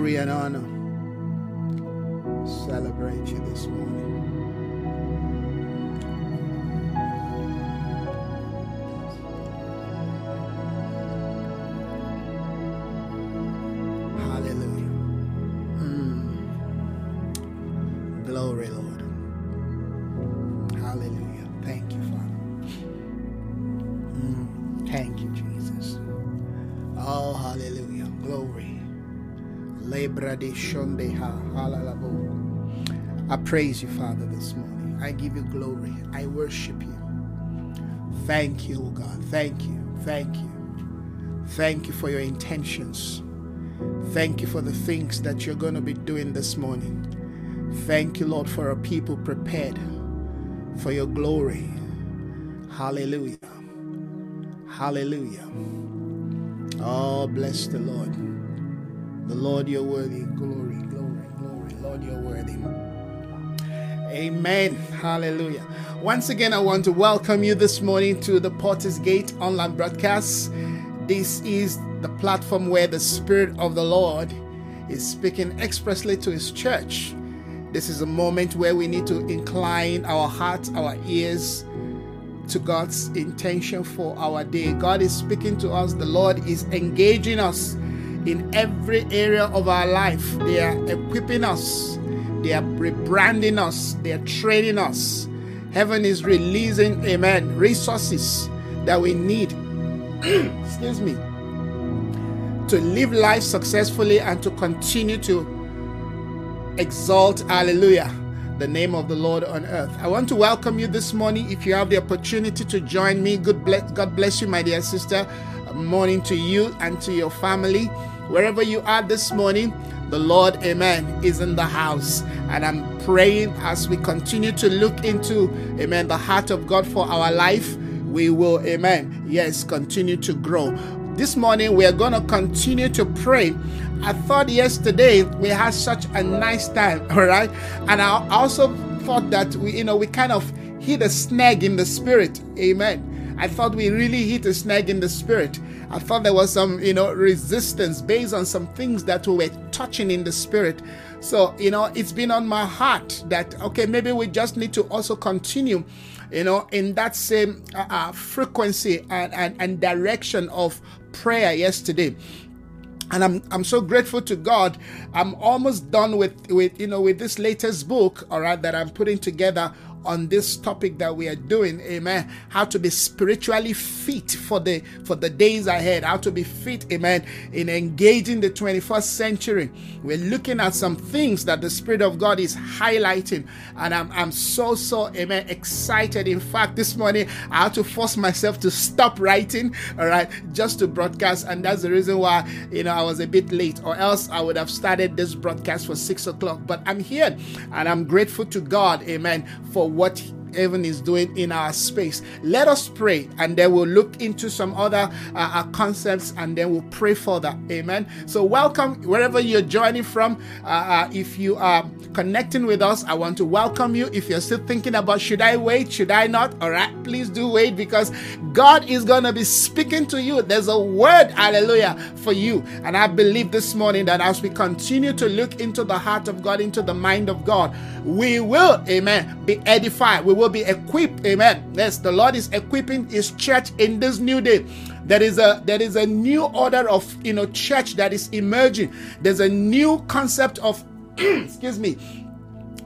glory and honor. I praise you, Father, this morning. I give you glory. I worship you. Thank you, God. Thank you. Thank you. Thank you for your intentions. Thank you for the things that you're going to be doing this morning. Thank you, Lord, for a people prepared for your glory. Hallelujah. Hallelujah. Oh, bless the Lord. The Lord, you're worthy. Glory, glory, glory. Lord, you're worthy. Amen. Hallelujah. Once again, I want to welcome you this morning to the Potter's Gate online broadcast. This is the platform where the Spirit of the Lord is speaking expressly to His church. This is a moment where we need to incline our hearts, our ears to God's intention for our day. God is speaking to us, the Lord is engaging us in every area of our life. They are equipping us, they are rebranding us, they are training us. Heaven is releasing, amen, resources that we need, excuse me, to live life successfully and to continue to exalt, hallelujah, the name of the Lord on earth. I want to welcome you this morning. If you have the opportunity to join me, good bless, God bless you, my dear sister. Morning to you and to your family. Wherever you are this morning, the Lord, amen, is in the house. And I'm praying as we continue to look into, amen, the heart of God for our life, we will, amen, yes, continue to grow. This morning, we are going to continue to pray. I thought yesterday we had such a nice time, all right? And I also thought that we, you know, we kind of hit a snag in the spirit, amen. I thought we really hit a snag in the spirit. I thought there was some, you know, resistance based on some things that we were touching in the spirit. So, you know, it's been on my heart that, okay, maybe we just need to also continue, you know, in that same uh, uh, frequency and, and, and direction of prayer yesterday and I'm I'm so grateful to God. I'm almost done with with you know with this latest book, all right, that I'm putting together on this topic that we are doing amen how to be spiritually fit for the for the days ahead how to be fit amen in engaging the 21st century. We're looking at some things that the spirit of god is highlighting and i'm, I'm so so amen excited. In fact this morning i had to force myself to stop writing all right just to broadcast and that's the reason why you know i was a bit late or else i would have started this broadcast for six o'clock. But i'm here and i'm grateful to god amen for what heaven is doing in our space. Let us pray and then we'll look into some other uh, uh, concepts and then we'll pray further. Amen. So, welcome wherever you're joining from. Uh, uh, if you are connecting with us, I want to welcome you. If you're still thinking about should I wait, should I not, all right, please do wait because God is going to be speaking to you. There's a word, hallelujah, for you. And I believe this morning that as we continue to look into the heart of God, into the mind of God, we will, amen, be edified. We will be equipped. Amen. Yes, the Lord is equipping his church in this new day. There is a there is a new order of you know church that is emerging. There's a new concept of excuse me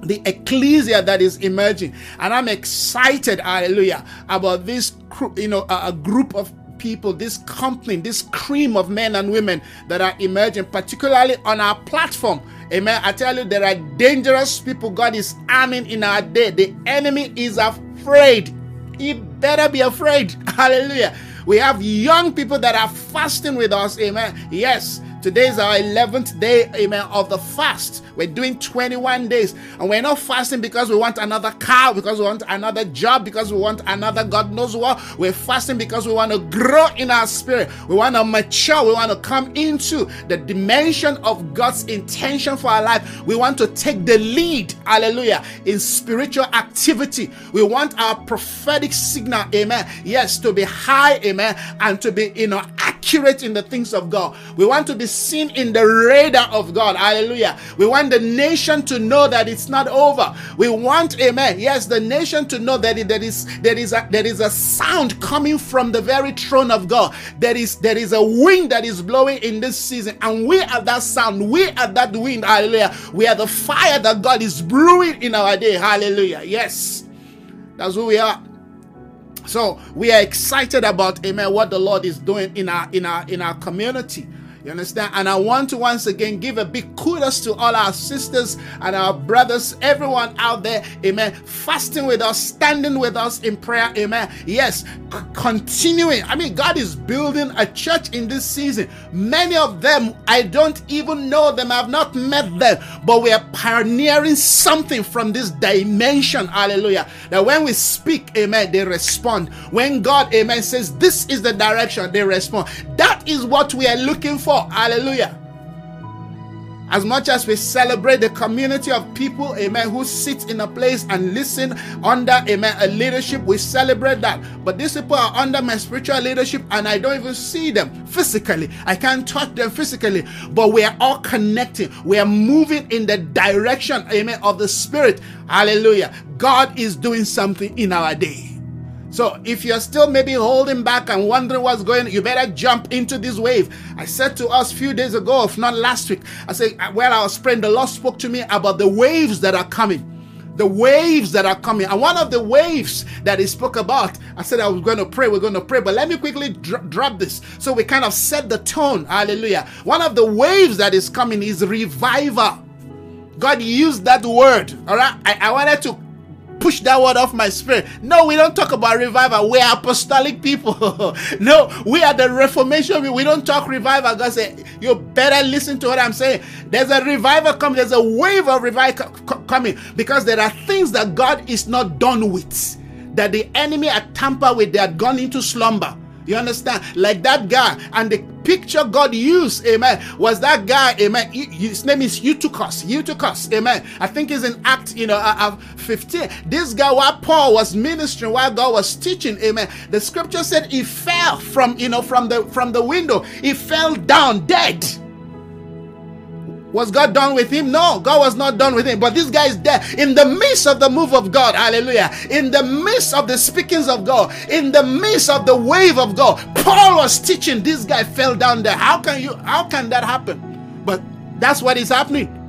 the ecclesia that is emerging and i'm excited hallelujah about this you know a, group of people, this company, this cream of men and women that are emerging, particularly on our platform. Amen. I tell you, there are dangerous people God is arming in our day. The enemy is afraid. He better be afraid. Hallelujah. We have young people that are fasting with us. Amen. Yes, Today is our 11th day, amen, of the fast. We're doing 21 days. And we're not fasting because we want another car, because we want another job, because we want another God knows what. We're fasting because we want to grow in our spirit. We want to mature. We want to come into the dimension of God's intention for our life. We want to take the lead, hallelujah, in spiritual activity. We want our prophetic signal, amen, yes, to be high, amen, and to be, you know, accurate in the things of God. We want to be seen in the radar of God. Hallelujah. We want the nation to know that it's not over. We want, amen. Yes, the nation to know that there is there is a there is a sound coming from the very throne of God. There is there is a wind that is blowing in this season, and we are that sound. We are that wind. Hallelujah. We are the fire that God is brewing in our day. Hallelujah. Yes. That's who we are. So we are excited about amen what the Lord is doing in our in our in our community. You understand? And I want to once again give a big kudos to all our sisters and our brothers, everyone out there, amen, fasting with us, standing with us in prayer, amen. Yes, c- continuing. I mean, God is building a church in this season. Many of them, I don't even know them, I've not met them, but we are pioneering something from this dimension, hallelujah. That when we speak, amen, they respond. When God, amen, says this is the direction, they respond. That is what we are looking for Hallelujah. As much as we celebrate the community of people, amen, who sit in a place and listen under, amen, a leadership, we celebrate that. But these people are under my spiritual leadership and I don't even see them physically. I can't touch them physically, but we are all connecting. We are moving in the direction, amen, of the Spirit. Hallelujah. God is doing something in our day. So if you're still maybe holding back and wondering what's going you better jump into this wave. I said to us a few days ago, if not last week, I said, uh, well, I was praying, the Lord spoke to me about the waves that are coming the waves that are coming. And one of the waves that he spoke about, I said I was going to pray, we're going to pray, but let me quickly dr- drop this. So we kind of set the tone. Hallelujah. One of the waves that is coming is revival. God used that word. All right. I, I wanted to push that word off my spirit. No, we don't talk about revival. We're apostolic people. no, we are the reformation. We don't talk revival. God said, you better listen to what I'm saying. There's a revival coming. There's a wave of revival coming because there are things that God is not done with. That the enemy had tampered with. They had gone into slumber. You understand? Like that guy. And the picture God used, amen, was that guy, amen. His name is Eutychus. Eutychus, amen. I think he's in Act, you know, uh, 15. This guy, while Paul was ministering, while God was teaching, amen. The scripture said he fell from, you know, from the from the window. He fell down dead. Was God done with him? No, God was not done with him. But this guy is there in the midst of the move of God. Hallelujah. In the midst of the speakings of God, in the midst of the wave of God. Paul was teaching. This guy fell down there. How can you how can that happen? But that's what is happening.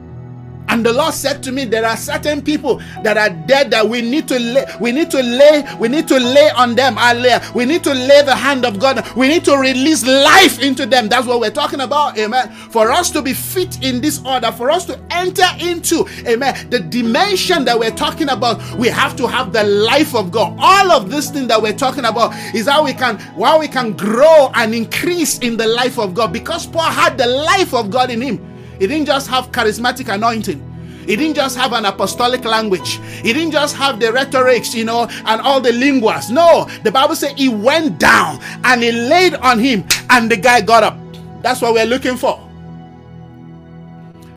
And the Lord said to me, there are certain people that are dead that we need to lay, we need to lay, we need to lay on them. Hallelujah. We need to lay the hand of God. We need to release life into them. That's what we're talking about. Amen. For us to be fit in this order, for us to enter into, amen, the dimension that we're talking about, we have to have the life of God. All of this thing that we're talking about is how we can, how we can grow and increase in the life of God. Because Paul had the life of God in him. He didn't just have charismatic anointing. He didn't just have an apostolic language. He didn't just have the rhetorics, you know, and all the linguas. No, the Bible said he went down and he laid on him and the guy got up. That's what we're looking for.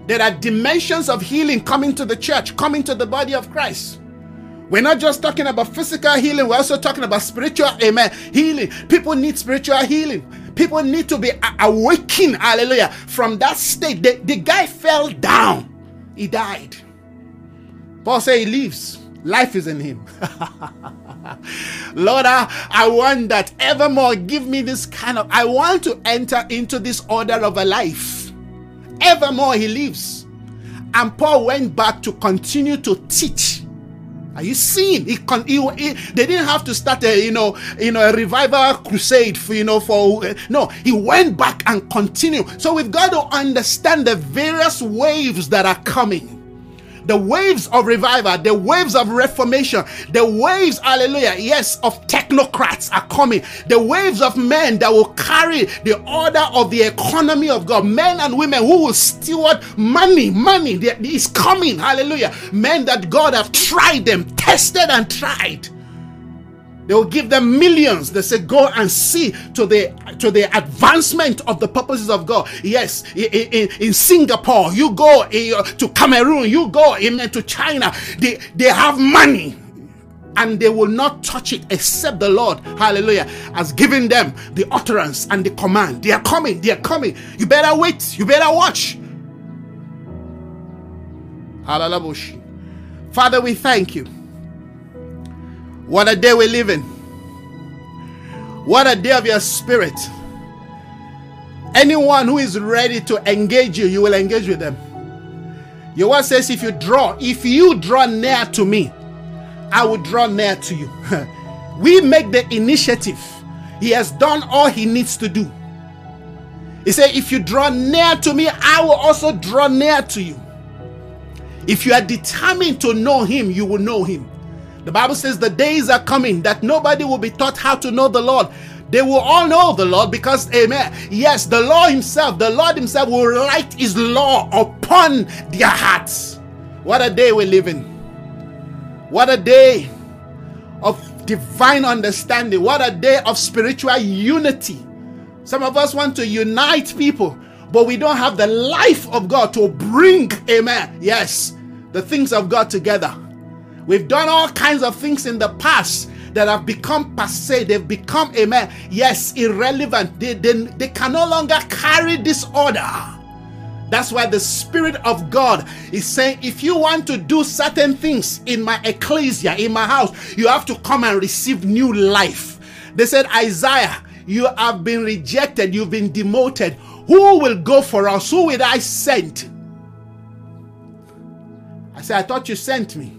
There are dimensions of healing coming to the church, coming to the body of Christ. We're not just talking about physical healing, we're also talking about spiritual, amen, healing. People need spiritual healing. People need to be awakened, hallelujah, from that state. The, the guy fell down, he died. Paul said he lives, life is in him. Lord, I, I want that evermore. Give me this kind of, I want to enter into this order of a life. Evermore he lives. And Paul went back to continue to teach Are you seeing? He con- he, he, they didn't have to start a you know you know a revival crusade for you know for uh, no. He went back and continued. So we've got to understand the various waves that are coming the waves of revival, the waves of reformation, the waves, hallelujah, yes, of technocrats are coming. The waves of men that will carry the order of the economy of God. Men and women who will steward money, money is coming, hallelujah. Men that God have tried them, tested and tried they will give them millions. They say, go and see to the to the advancement of the purposes of God. Yes, in, in, in Singapore, you go uh, to Cameroon, you go in, to China. They they have money and they will not touch it except the Lord, hallelujah, has given them the utterance and the command. They are coming, they are coming. You better wait, you better watch. Hallelujah. Father, we thank you. What a day we live in. What a day of your spirit. Anyone who is ready to engage you, you will engage with them. Your word says, if you draw, if you draw near to me, I will draw near to you. we make the initiative. He has done all he needs to do. He said, If you draw near to me, I will also draw near to you. If you are determined to know him, you will know him. The Bible says the days are coming that nobody will be taught how to know the Lord. They will all know the Lord because, amen. Yes, the Lord Himself, the Lord Himself will write His law upon their hearts. What a day we live in. What a day of divine understanding. What a day of spiritual unity. Some of us want to unite people, but we don't have the life of God to bring, amen. Yes, the things of God together. We've done all kinds of things in the past that have become passe. They've become, amen, yes, irrelevant. They, they, they can no longer carry this order. That's why the Spirit of God is saying, if you want to do certain things in my ecclesia, in my house, you have to come and receive new life. They said, Isaiah, you have been rejected, you've been demoted. Who will go for us? Who will I send? I said, I thought you sent me.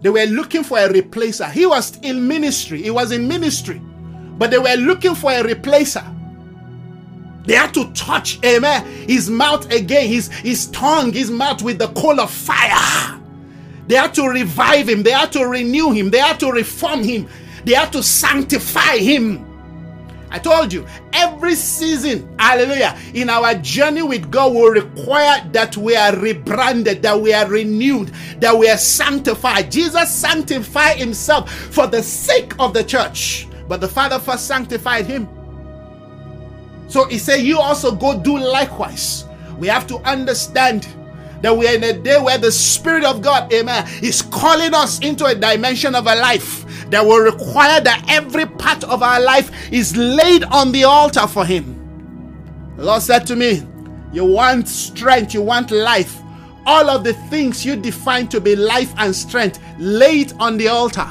They were looking for a replacer. He was in ministry. He was in ministry. But they were looking for a replacer. They had to touch, amen, his mouth again, his, his tongue, his mouth with the coal of fire. They had to revive him. They had to renew him. They had to reform him. They had to sanctify him. I told you, every season, hallelujah, in our journey with God will require that we are rebranded, that we are renewed, that we are sanctified. Jesus sanctified himself for the sake of the church, but the Father first sanctified him. So he said, You also go do likewise. We have to understand that we are in a day where the Spirit of God, amen, is calling us into a dimension of a life that will require that every part of our life is laid on the altar for Him. The Lord said to me, You want strength, you want life. All of the things you define to be life and strength, lay it on the altar.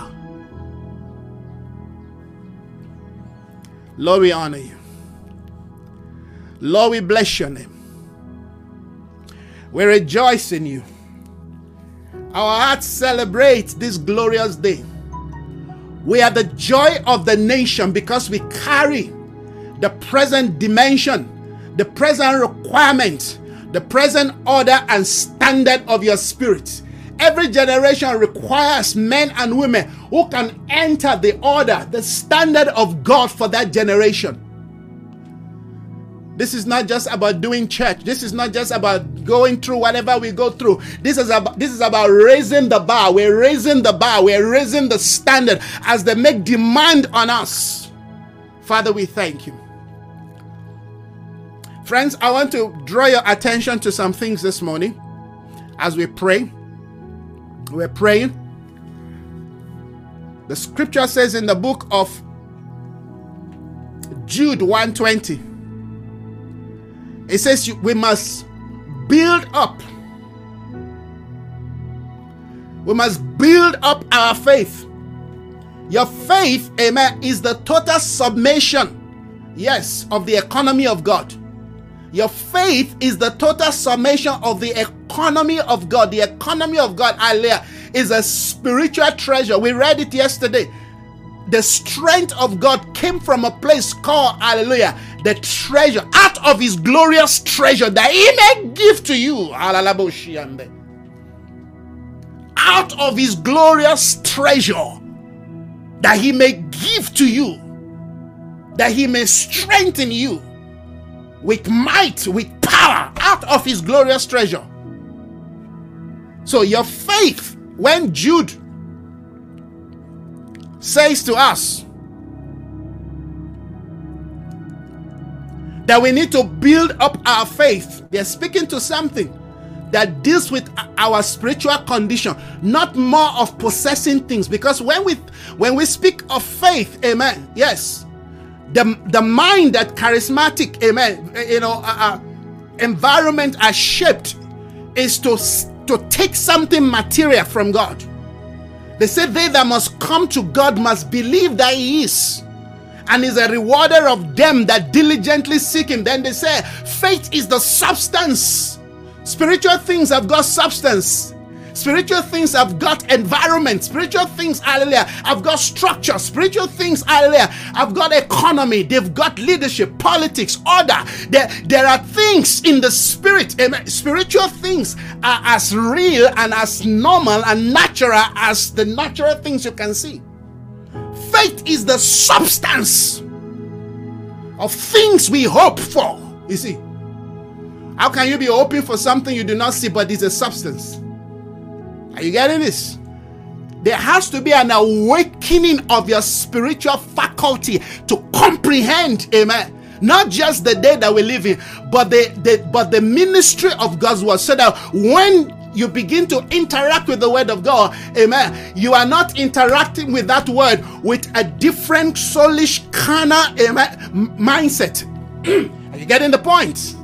Lord, we honor you. Lord, we bless your name. We rejoice in you. Our hearts celebrate this glorious day. We are the joy of the nation because we carry the present dimension, the present requirement, the present order and standard of your spirit. Every generation requires men and women who can enter the order, the standard of God for that generation. This is not just about doing church. This is not just about going through whatever we go through. This is about this is about raising the bar. We're raising the bar. We're raising the standard as they make demand on us. Father, we thank you. Friends, I want to draw your attention to some things this morning as we pray. We're praying. The scripture says in the book of Jude 120 it says we must build up. We must build up our faith. Your faith, amen, is the total submission, yes, of the economy of God. Your faith is the total summation of the economy of God. The economy of God, hallelujah, is a spiritual treasure. We read it yesterday. The strength of God came from a place called, hallelujah, the treasure, out of his glorious treasure that he may give to you. Out of his glorious treasure that he may give to you, that he may strengthen you with might, with power, out of his glorious treasure. So, your faith, when Jude says to us that we need to build up our faith, they're speaking to something that deals with our spiritual condition not more of possessing things. Because when we when we speak of faith amen yes the the mind that charismatic amen you know uh, uh, environment are shaped is to to take something material from god. They say they that must come to god must believe that he is and is a rewarder of them that diligently seek him then they say faith is the substance Spiritual things have got substance. Spiritual things have got environment. Spiritual things, hallelujah, have got structure. Spiritual things, hallelujah, have got economy. They've got leadership, politics, order. There, there are things in the spirit. Spiritual things are as real and as normal and natural as the natural things you can see. Faith is the substance of things we hope for. You see. How can you be hoping for something you do not see, but is a substance? Are you getting this? There has to be an awakening of your spiritual faculty to comprehend, amen. Not just the day that we live in, but the, the but the ministry of God's word. So that when you begin to interact with the word of God, amen. You are not interacting with that word with a different soulish carnal amen, mindset. are you getting the point?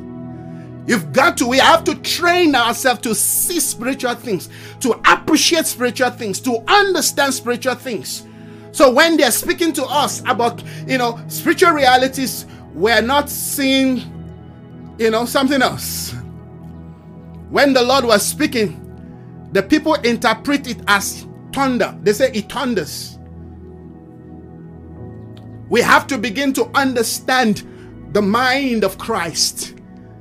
You've got to, we have to train ourselves to see spiritual things, to appreciate spiritual things, to understand spiritual things. So when they're speaking to us about, you know, spiritual realities, we're not seeing, you know, something else. When the Lord was speaking, the people interpret it as thunder. They say it thunders. We have to begin to understand the mind of Christ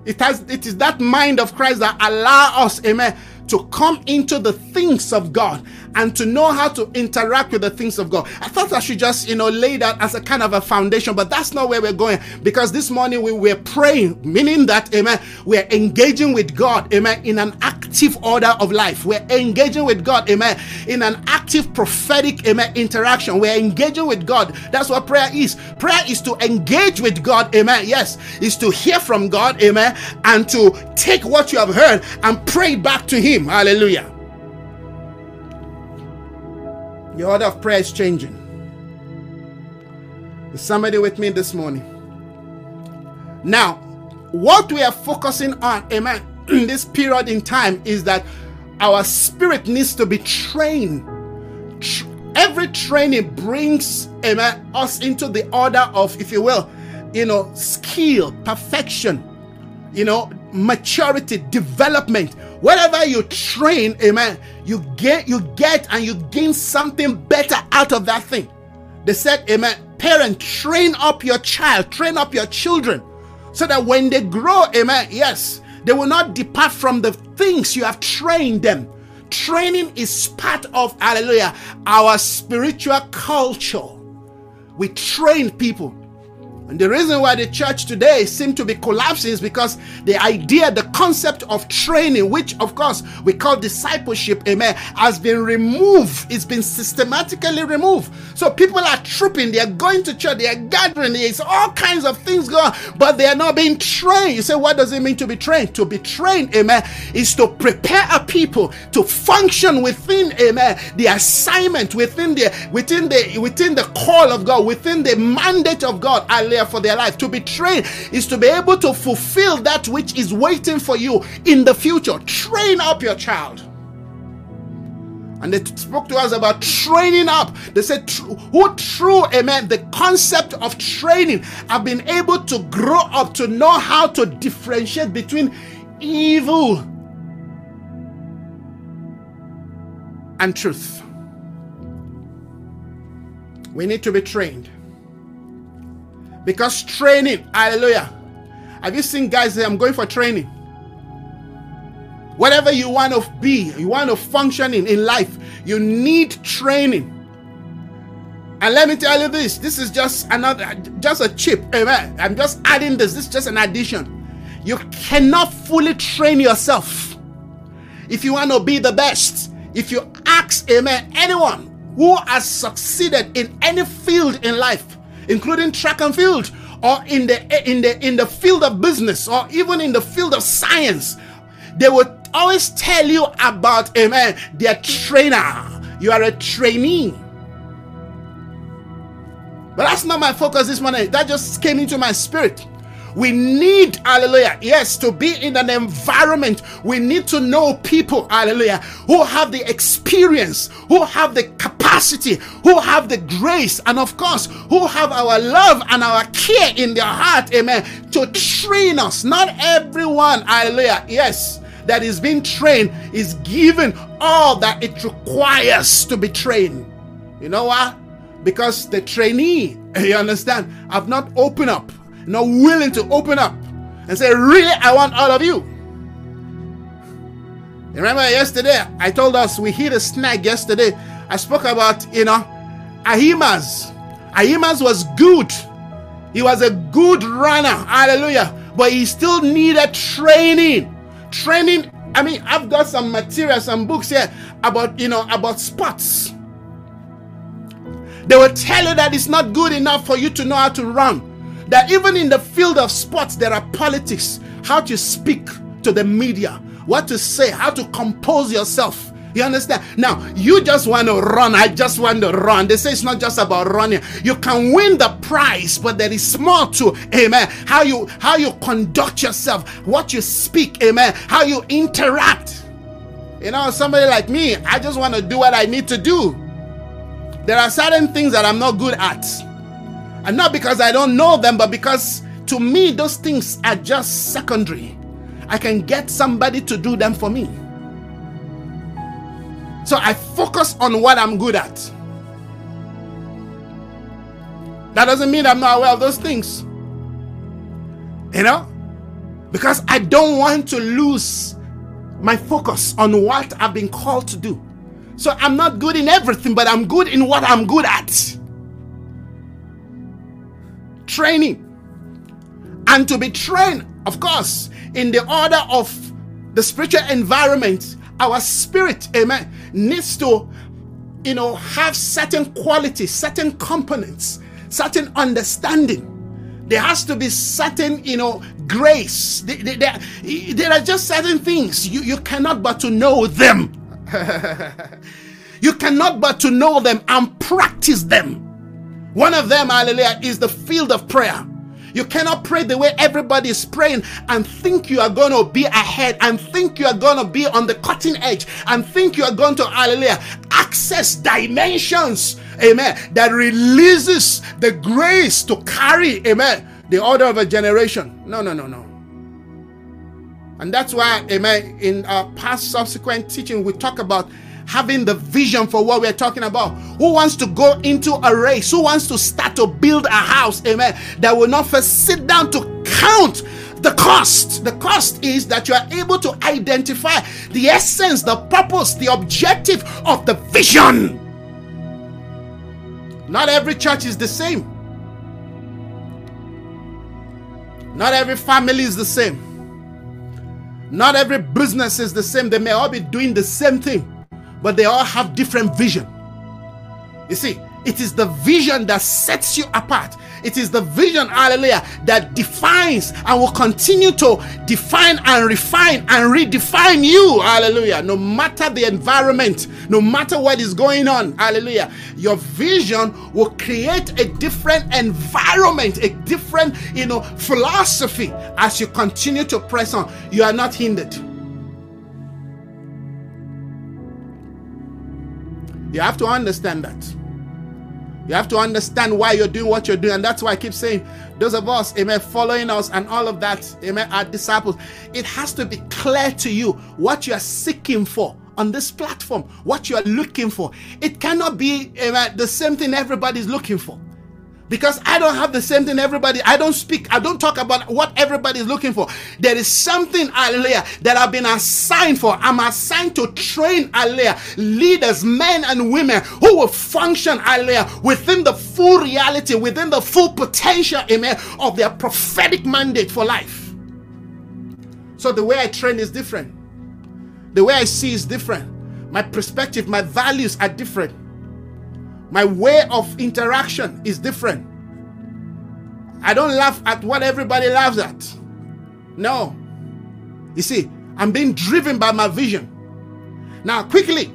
it has it is that mind of Christ that allow us, amen, to come into the things of God and to know how to interact with the things of God. I thought I should just, you know, lay that as a kind of a foundation, but that's not where we're going because this morning we were praying, meaning that, amen, we're engaging with God, amen, in an active order of life. We're engaging with God, amen, in an active prophetic, amen, interaction. We're engaging with God. That's what prayer is. Prayer is to engage with God, amen. Yes, is to hear from God, amen, and to take what you have heard and pray back to Him. Hallelujah. Your order of prayer is changing. Is somebody with me this morning? Now, what we are focusing on, amen, in this period in time is that our spirit needs to be trained. Every training brings, amen, us into the order of, if you will, you know, skill, perfection, you know, maturity, development. Whatever you train, amen, you get you get and you gain something better out of that thing. They said, Amen. Parent, train up your child, train up your children, so that when they grow, amen, yes, they will not depart from the things you have trained them. Training is part of, hallelujah, our spiritual culture. We train people. And the reason why the church today seems to be collapsing is because the idea, the concept of training, which of course we call discipleship, amen, has been removed. It's been systematically removed. So people are trooping, they are going to church, they are gathering, there's all kinds of things going on, but they are not being trained. You say, what does it mean to be trained? To be trained, amen, is to prepare a people to function within, amen, the assignment, within the within the within the call of God, within the mandate of God. For their life. To be trained is to be able to fulfill that which is waiting for you in the future. Train up your child. And they spoke to us about training up. They said, who through, amen, the concept of training I've been able to grow up to know how to differentiate between evil and truth. We need to be trained. Because training, hallelujah. Have you seen guys say, I'm going for training? Whatever you want to be, you want to function in, in life, you need training. And let me tell you this this is just another, just a chip. Amen. I'm just adding this. This is just an addition. You cannot fully train yourself if you want to be the best. If you ask, amen, anyone who has succeeded in any field in life, including track and field, or in the in the in the field of business, or even in the field of science, they will always tell you about, amen, their trainer. You are a trainee. But that's not my focus this morning. That just came into my spirit. We need, hallelujah, yes, to be in an environment. We need to know people, hallelujah, who have the experience, who have the capacity, who have the grace, and of course, who have our love and our care in their heart, amen, to train us. Not everyone, hallelujah, yes, that is being trained is given all that it requires to be trained. You know what? Because the trainee, you understand, have not opened up not willing to open up and say, Really, I want all of you. Remember yesterday, I told us we hit a snag yesterday. I spoke about, you know, Ahimaaz. Ahimaaz was good. He was a good runner. Hallelujah. But he still needed training. Training. I mean, I've got some material, some books here about, you know, about sports. They will tell you that it's not good enough for you to know how to run that even in the field of sports, there are politics, how to speak to the media, what to say, how to compose yourself. You understand? Now, you just want to run. I just want to run. They say it's not just about running. You can win the prize, but there is more to amen. How you how you conduct yourself, what you speak, amen, how you interact. You know, somebody like me, I just want to do what I need to do. There are certain things that I'm not good at. And not because I don't know them, but because to me, those things are just secondary. I can get somebody to do them for me. So I focus on what I'm good at. That doesn't mean I'm not aware of those things. You know? Because I don't want to lose my focus on what I've been called to do. So I'm not good in everything, but I'm good in what I'm good at training. And to be trained, of course, in the order of the spiritual environment, our spirit, amen, needs to, you know, have certain qualities, certain components, certain understanding. There has to be certain, you know, grace. There, there, are just certain things you, you cannot but to know them. you cannot but to know them and practice them. One of them, hallelujah, is the field of prayer. You cannot pray the way everybody is praying and think you are going to be ahead and think you are going to be on the cutting edge and think you are going to, hallelujah, access dimensions, amen, that releases the grace to carry, amen, the order of a generation. No, no, no, no. And that's why, amen, in our past subsequent teaching, we talk about having the vision for what we're talking about. Who wants to go into a race? Who wants to start to build a house? Amen. That will not first sit down to count the cost. The cost is that you are able to identify the essence, the purpose, the objective of the vision. Not every church is the same. Not every family is the same. Not every business is the same. They may all be doing the same thing but they all have different vision. You see, it is the vision that sets you apart. It is the vision, hallelujah, that defines and will continue to define and refine and redefine you, hallelujah. No matter the environment, no matter what is going on, hallelujah, your vision will create a different environment, a different, you know, philosophy as you continue to press on. You are not hindered. You have to understand that. You have to understand why you're doing what you're doing. And that's why I keep saying, those of us, amen, following us and all of that, amen, our disciples, it has to be clear to you what you are seeking for. on this platform, what you are looking for. It cannot be uh, the same thing everybody's looking for because I don't have the same thing everybody. I don't speak, I don't talk about what everybody is looking for. There is something, hallelujah, that I've been assigned for. I'm assigned to train, hallelujah, leaders, men and women who will function, hallelujah, within the full reality, within the full potential, amen, of their prophetic mandate for life. So the way I train is different. The way I see is different. My perspective, my values are different. My way of interaction is different. I don't laugh at what everybody laughs at. No. You see, I'm being driven by my vision. Now, quickly,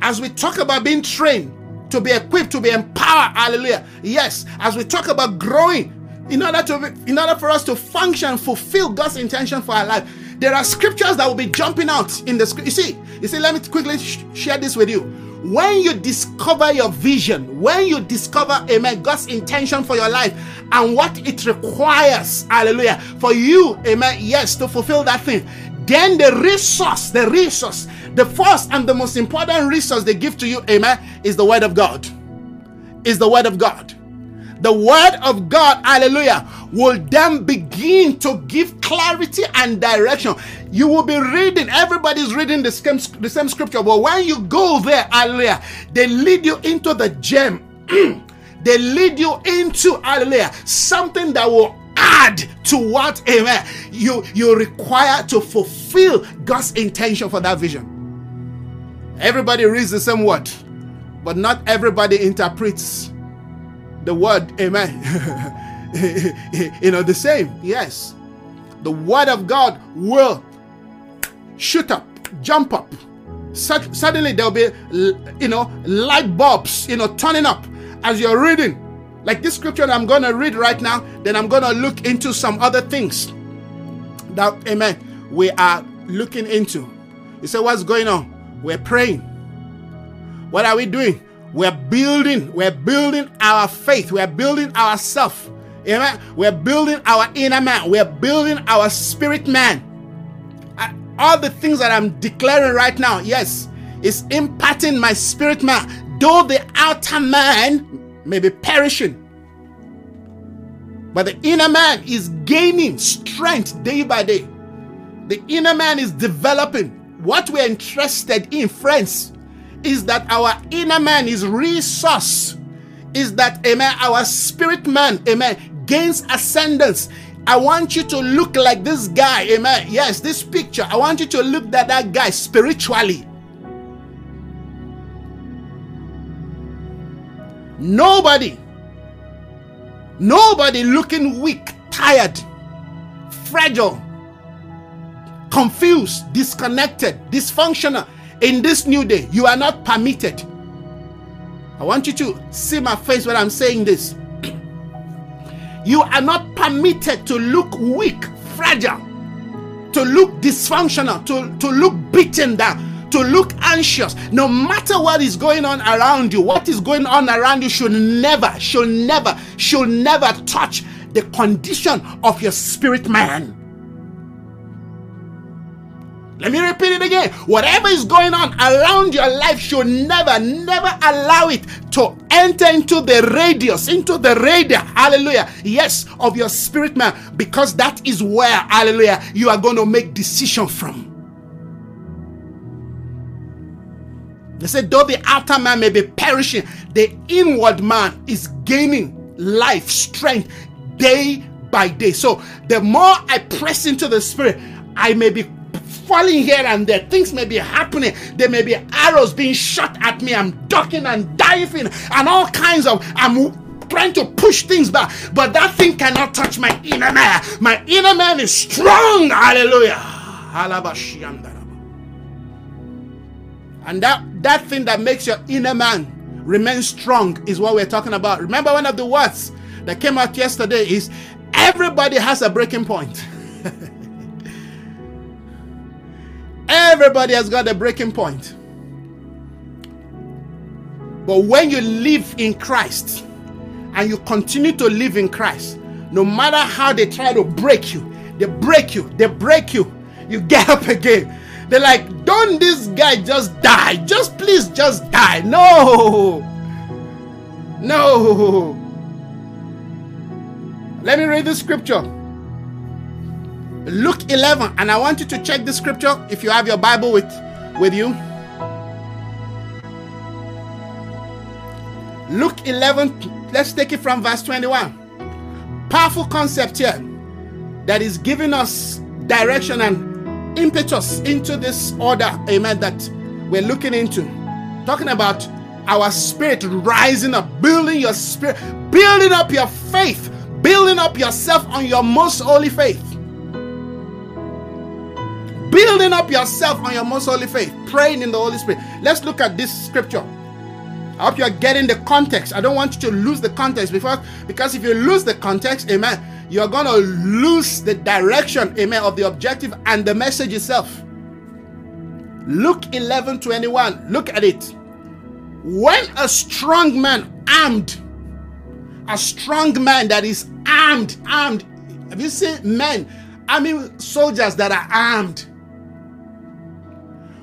as we talk about being trained to be equipped, to be empowered, hallelujah. Yes, as we talk about growing, in order to in order for us to function, fulfill God's intention for our life, there are scriptures that will be jumping out in the script. You see, you see, let me quickly sh- share this with you when you discover your vision, when you discover, amen, God's intention for your life and what it requires, hallelujah, for you, amen, yes, to fulfill that thing, then the resource, the resource, the first and the most important resource they give to you, amen, is the word of God. Is the word of God the word of God, hallelujah, will then begin to give clarity and direction. You will be reading, everybody's reading the same, the same scripture, but when you go there, hallelujah, they lead you into the gem. they lead you into, hallelujah, something that will add to what, amen, you, you require to fulfill God's intention for that vision. Everybody reads the same word, but not everybody interprets the word, amen. you know, the same, yes. The word of God will shoot up, jump up. Suddenly there'll be, you know, light bulbs, you know, turning up as you're reading. Like this scripture I'm to read right now, then I'm to look into some other things that, amen, we are looking into. You say, what's going on? We're praying. What are we doing? We're building, we're building our faith, we're building ourselves. Amen. We're building our inner man, we're building our spirit man. All the things that I'm declaring right now, yes, is impacting my spirit man. Though the outer man may be perishing, but the inner man is gaining strength day by day. The inner man is developing. What we're interested in, friends, is that our inner man is resource, is that, amen, our spirit man, amen, gains ascendance. I want you to look like this guy, amen. Yes, this picture. I want you to look at that guy spiritually. Nobody, nobody looking weak, tired, fragile, confused, disconnected, dysfunctional in this new day, you are not permitted. I want you to see my face when I'm saying this. you are not permitted to look weak, fragile, to look dysfunctional, to, to look beaten down, to look anxious. No matter what is going on around you, what is going on around you should never, should never, should never touch the condition of your spirit man. Let me repeat it again. Whatever is going on around your life should never, never allow it to enter into the radius, into the radar, hallelujah, yes, of your spirit man, because that is where, hallelujah, you are going to make decision from. They said, though the outer man may be perishing, the inward man is gaining life, strength day by day. So the more I press into the spirit, I may be falling here and there. Things may be happening. There may be arrows being shot at me. I'm ducking and diving and all kinds of. I'm trying to push things back, but that thing cannot touch my inner man. My inner man is strong. Hallelujah. And that, that thing that makes your inner man remain strong is what we're talking about. Remember, one of the words that came out yesterday is everybody has a breaking point. Everybody has got a breaking point. But when you live in Christ and you continue to live in Christ, no matter how they try to break you, they break you, they break you, you get up again. They're like, don't this guy just die? Just please just die. No. No. Let me read the scripture. Luke 11, and I want you to check the scripture if you have your Bible with, with you. Luke 11, let's take it from verse 21. Powerful concept here that is giving us direction and impetus into this order, amen, that we're looking into. Talking about our spirit rising up, building your spirit, building up your faith, building up yourself on your most holy faith. Building up yourself on your most holy faith, praying in the Holy Spirit. Let's look at this scripture. I hope you are getting the context. I don't want you to lose the context before, because if you lose the context, amen, you're going to lose the direction, amen, of the objective and the message itself. Luke 11 21. Look at it. When a strong man armed, a strong man that is armed, armed. Have you seen men? I mean, soldiers that are armed.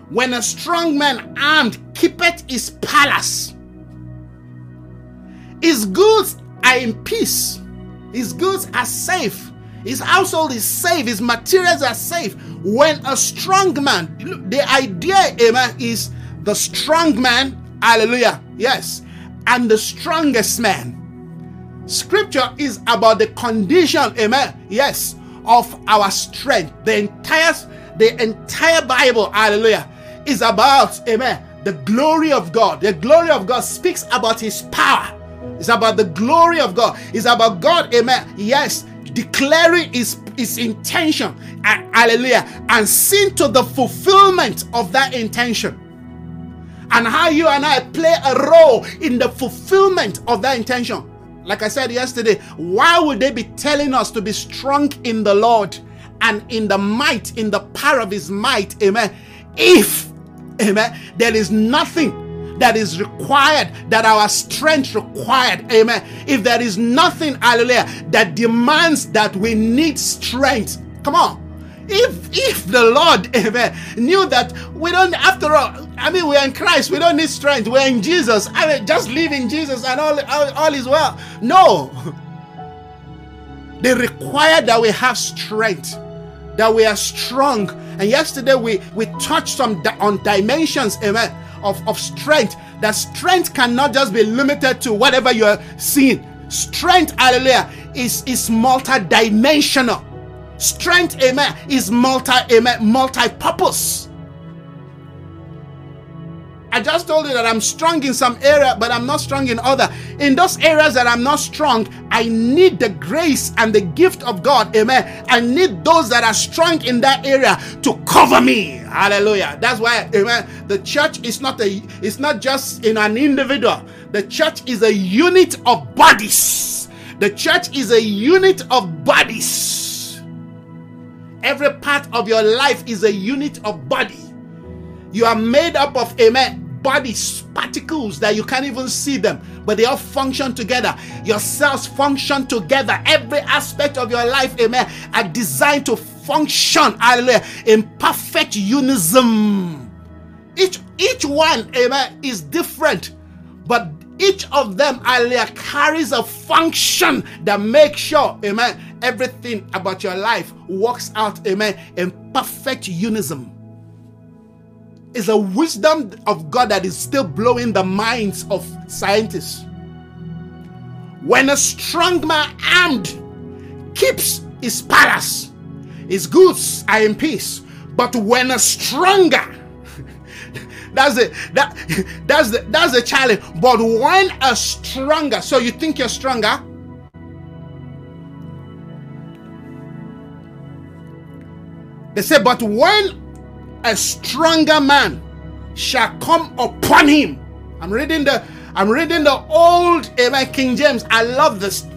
When a strong man armed keepeth his palace, his goods are in peace, his goods are safe, his household is safe, his materials are safe. When a strong man, the idea, amen, is the strong man, hallelujah, yes, and the strongest man. Scripture is about the condition, amen, yes, of our strength. The entire the entire Bible, hallelujah, is about, amen, the glory of God. The glory of God speaks about his power. It's about the glory of God. It's about God, amen. Yes, declaring his, his intention, hallelujah, and seeing to the fulfillment of that intention. And how you and I play a role in the fulfillment of that intention. Like I said yesterday, why would they be telling us to be strong in the Lord and in the might, in the power of his might? Amen. If, amen, there is nothing that is required, that our strength required, amen. If there is nothing, hallelujah, that demands that we need strength, come on. If if the Lord, amen, knew that we don't, after all, I mean, we're in Christ, we don't need strength, we're in Jesus. I mean, just live in Jesus and all, all, all is well. No. They require that we have strength, that we are strong. And yesterday we, we touched on, on dimensions, amen, of, of strength. That strength cannot just be limited to whatever you're seeing. Strength, hallelujah, is, is multi-dimensional. Strength, amen, is multi, amen, multi-purpose. I just told you that I'm strong in some area, but I'm not strong in other. In those areas that I'm not strong, I need the grace and the gift of God. Amen. I need those that are strong in that area to cover me. Hallelujah. That's why, amen. The church is not a it's not just in an individual. The church is a unit of bodies. The church is a unit of bodies. Every part of your life is a unit of body. You are made up of, amen, bodies, particles that you can't even see them, but they all function together. Your cells function together. Every aspect of your life, amen, are designed to function, hallelujah, in perfect unison. Each each one, amen, is different, but each of them, hallelujah, carries a function that makes sure, amen, everything about your life works out, amen, in perfect unison is a wisdom of God that is still blowing the minds of scientists. When a strong man armed keeps his palace, his goods are in peace. But when a stronger, that's it, that that's the that's the challenge. But when a stronger, so you think you're stronger? They say, but when a stronger man shall come upon him. I'm reading the I'm reading the old Amen King James. I love this.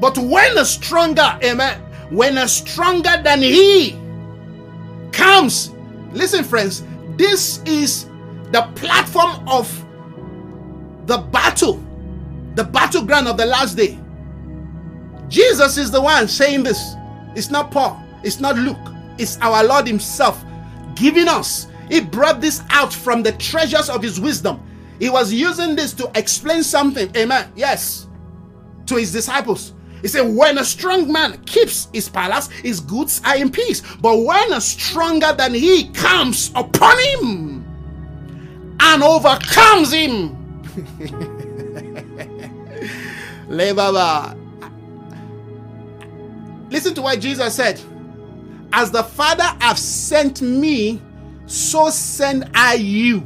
But when a stronger, Amen, when a stronger than he comes, listen, friends, this is the platform of the battle, the battleground of the last day. Jesus is the one saying this. It's not Paul, it's not Luke, it's our Lord Himself giving us He brought this out from the treasures of his wisdom. He was using this to explain something. Amen. Yes. To his disciples. He said, When a strong man keeps his palace, his goods are in peace. But when a stronger than he comes upon him and overcomes him, Listen to what Jesus said. As the Father have sent me, so send I you.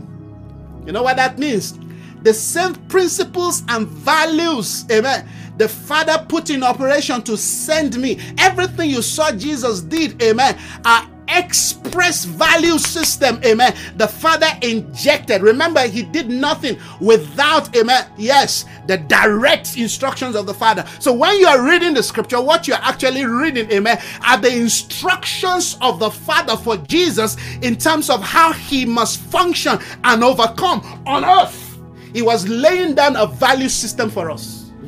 You know what that means? The same principles and values, amen, the Father put in operation to send me. Everything you saw Jesus did, amen, are express value system, amen. The Father injected. Remember, He did nothing without, amen. Yes, the direct instructions of the Father. So when you are reading the scripture, what you're actually reading, amen, are the instructions of the Father for Jesus in terms of how He must function and overcome on earth. He was laying down a value system for us.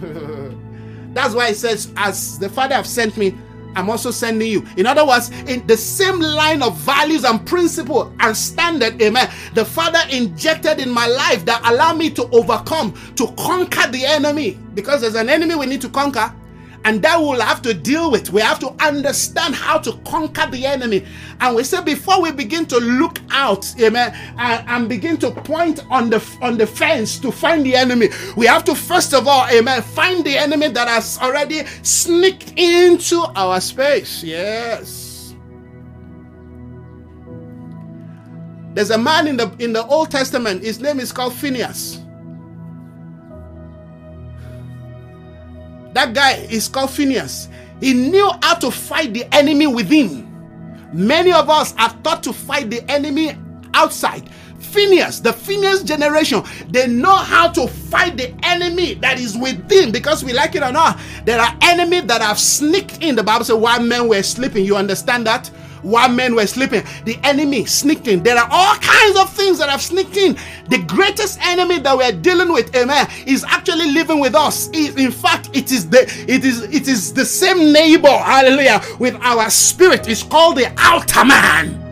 That's why He says, As the Father have sent me, I'm also sending you. In other words, in the same line of values and principle and standard, amen, the Father injected in my life that allow me to overcome, to conquer the enemy. Because there's an enemy we need to conquer and that we'll have to deal with. We have to understand how to conquer the enemy. And we say before we begin to look out, amen, and, and, begin to point on the on the fence to find the enemy, we have to first of all, amen, find the enemy that has already sneaked into our space. Yes. There's a man in the in the Old Testament, his name is called Phineas. That guy is called Phineas. He knew how to fight the enemy within. Many of us are taught to fight the enemy outside. Phineas, the Phineas generation, they know how to fight the enemy that is within because we like it or not. There are enemies that have sneaked in. The Bible says while men were sleeping. You understand that? While men were sleeping. The enemy sneaked in. There are all kinds of things that have sneaked in. The greatest enemy that we're dealing with, amen, is actually living with us. In fact, it is the it is it is the same neighbor, hallelujah, with our spirit. It's called the outer man.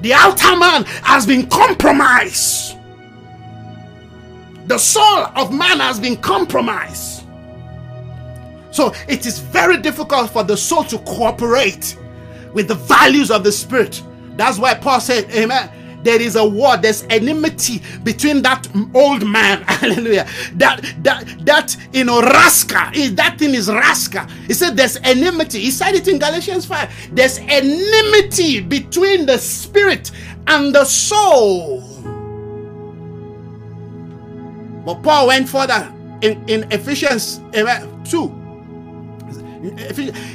The outer man has been compromised. The soul of man has been compromised. So it is very difficult for the soul to cooperate with the values of the spirit. That's why Paul said, Amen. There is a war, there's enmity between that old man, hallelujah. That that that you know, raska, that thing is raska. He said there's enmity. He said it in Galatians 5. There's enmity between the spirit and the soul. But Paul went further in, in Ephesians 2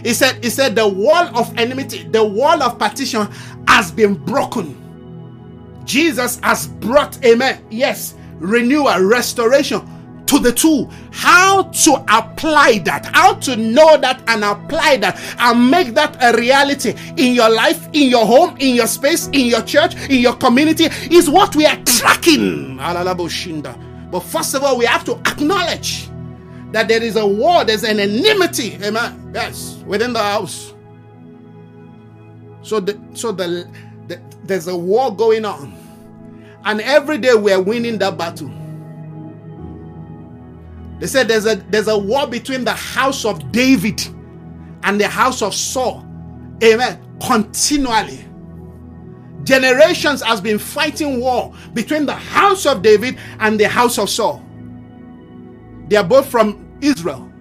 he said, he said, the wall of enmity, the wall of partition has been broken. Jesus has brought, amen. Yes, renewal, restoration to the two. How to apply that, how to know that and apply that and make that a reality in your life, in your home, in your space, in your church, in your community is what we are tracking. But first of all, we have to acknowledge that there is a war, there's an enmity, amen. Yes, within the house. So the so the, the there's a war going on. And every day we're winning that battle. They said there's a there's a war between the house of David and the house of Saul. Amen. Continually. Generations has been fighting war between the house of David and the house of Saul. They are both from Israel.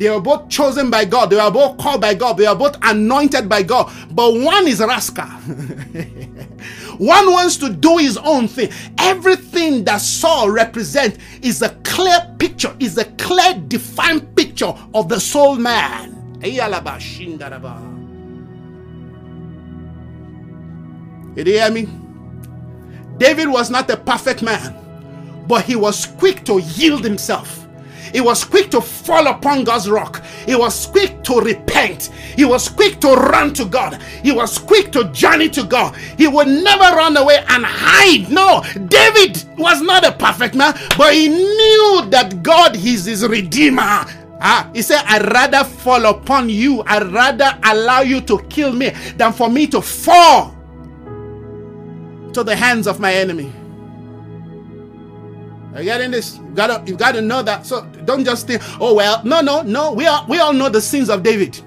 They were both chosen by God. They were both called by God. They were both anointed by God. But one is rascal. one wants to do his own thing. Everything that Saul represents is a clear picture, is a clear, defined picture of the soul man. Did you hear me? David was not a perfect man, but he was quick to yield himself he was quick to fall upon God's rock. He was quick to repent. He was quick to run to God. He was quick to journey to God. He would never run away and hide. No, David was not a perfect man, but he knew that God is his redeemer. Ah, he said, I'd rather fall upon you. I'd rather allow you to kill me than for me to fall. to the hands of my enemy. Are you getting this? You gotta you gotta know that. So don't just think, oh well, no, no, no. We all we all know the sins of David.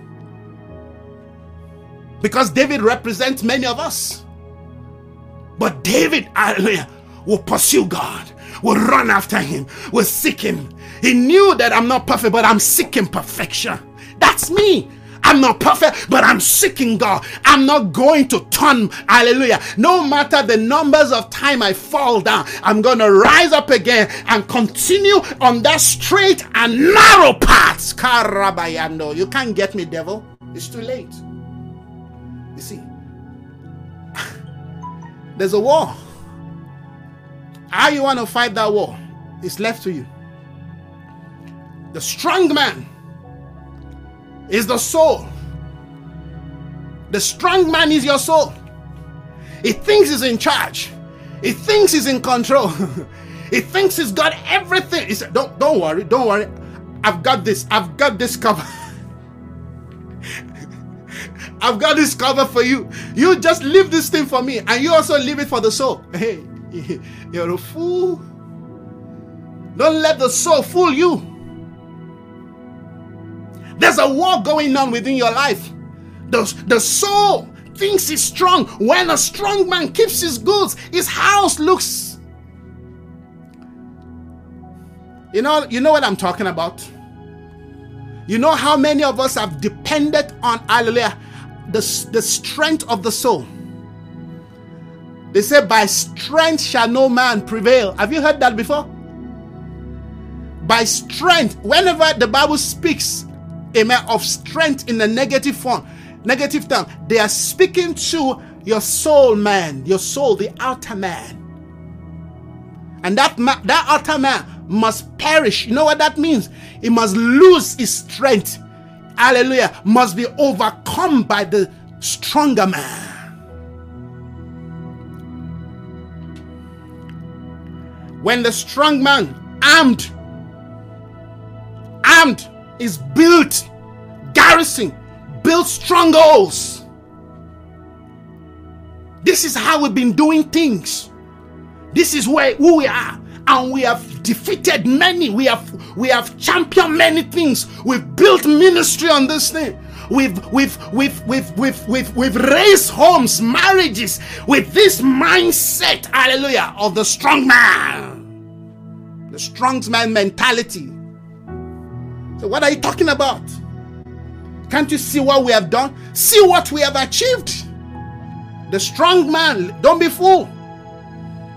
Because David represents many of us. But David, hallelujah, will pursue God, will run after him, will seek him. He knew that I'm not perfect, but I'm seeking perfection. That's me. I'm not perfect, but I'm seeking God. I'm not going to turn. Hallelujah. No matter the numbers of time I fall down, I'm going to rise up again and continue on that straight and narrow path. Karabayando. You can't get me, devil. It's too late. You see, there's a war. How you want to fight that war is left to you. The strong man is the soul. The strong man is your soul. He thinks he's in charge. He thinks he's in control. he thinks he's got everything. He said, Don't don't worry, don't worry. I've got this. I've got this cover. I've got this cover for you. You just leave this thing for me, and you also leave it for the soul. Hey, you're a fool. Don't let the soul fool you. There's a war going on within your life. The, the soul thinks it's strong. When a strong man keeps his goods, his house looks. You know, you know what I'm talking about? You know how many of us have depended on hallelujah, the, the strength of the soul. They say, By strength shall no man prevail. Have you heard that before? By strength, whenever the Bible speaks amen, of strength in a negative form, negative term. They are speaking to your soul man, your soul, the outer man. And that ma- that outer man must perish. You know what that means? He must lose his strength. Hallelujah. Must be overcome by the stronger man. When the strong man, armed, armed, is built, garrison, built strongholds. This is how we've been doing things. This is where who we are. And we have defeated many. We have we have championed many things. We've built ministry on this thing. We've we've we've we've we've we've, we've raised homes, marriages with this mindset, hallelujah, of the strong man. The strong man mentality. So, what are you talking about? Can't you see what we have done? See what we have achieved. The strong man, don't be fool,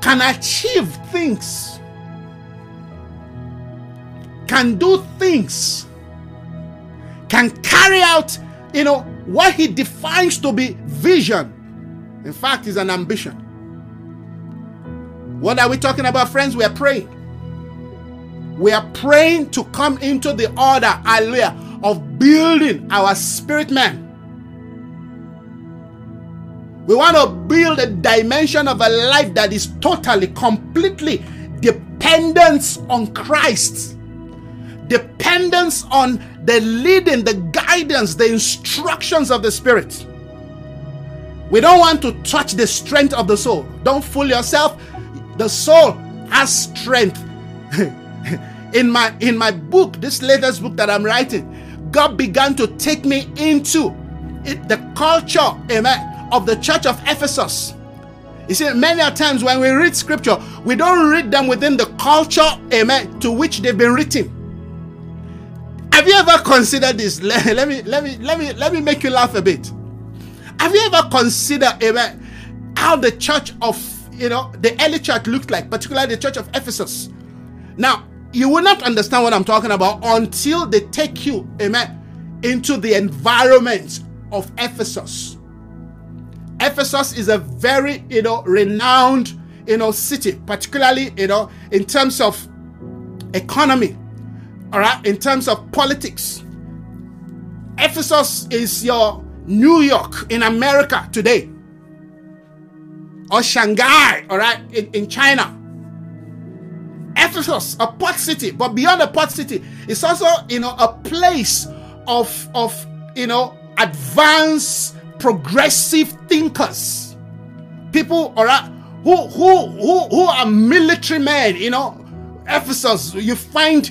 can achieve things, can do things, can carry out, you know, what he defines to be vision. In fact, is an ambition. What are we talking about, friends? We are praying. We are praying to come into the order, hallelujah, of building our spirit man. We want to build a dimension of a life that is totally, completely dependence on Christ, dependence on the leading, the guidance, the instructions of the Spirit. We don't want to touch the strength of the soul. Don't fool yourself. The soul has strength. in my in my book, this latest book that I'm writing, God began to take me into it, the culture, amen, of the church of Ephesus. You see, many a times when we read scripture, we don't read them within the culture, amen, to which they've been written. Have you ever considered this? Let, let me let me let me let me make you laugh a bit. Have you ever considered, amen, how the church of you know the early church looked like, particularly the church of Ephesus? Now, you will not understand what I'm talking about until they take you, amen, into the environment of Ephesus. Ephesus is a very, you know, renowned, you know, city, particularly, you know, in terms of economy, all right, in terms of politics. Ephesus is your New York in America today, or Shanghai, all right, in, in China Ephesus, a port city, but beyond a port city, it's also, you know, a place of, of, you know, advanced, progressive thinkers. People, right, who who who who are military men, you know, Ephesus, you find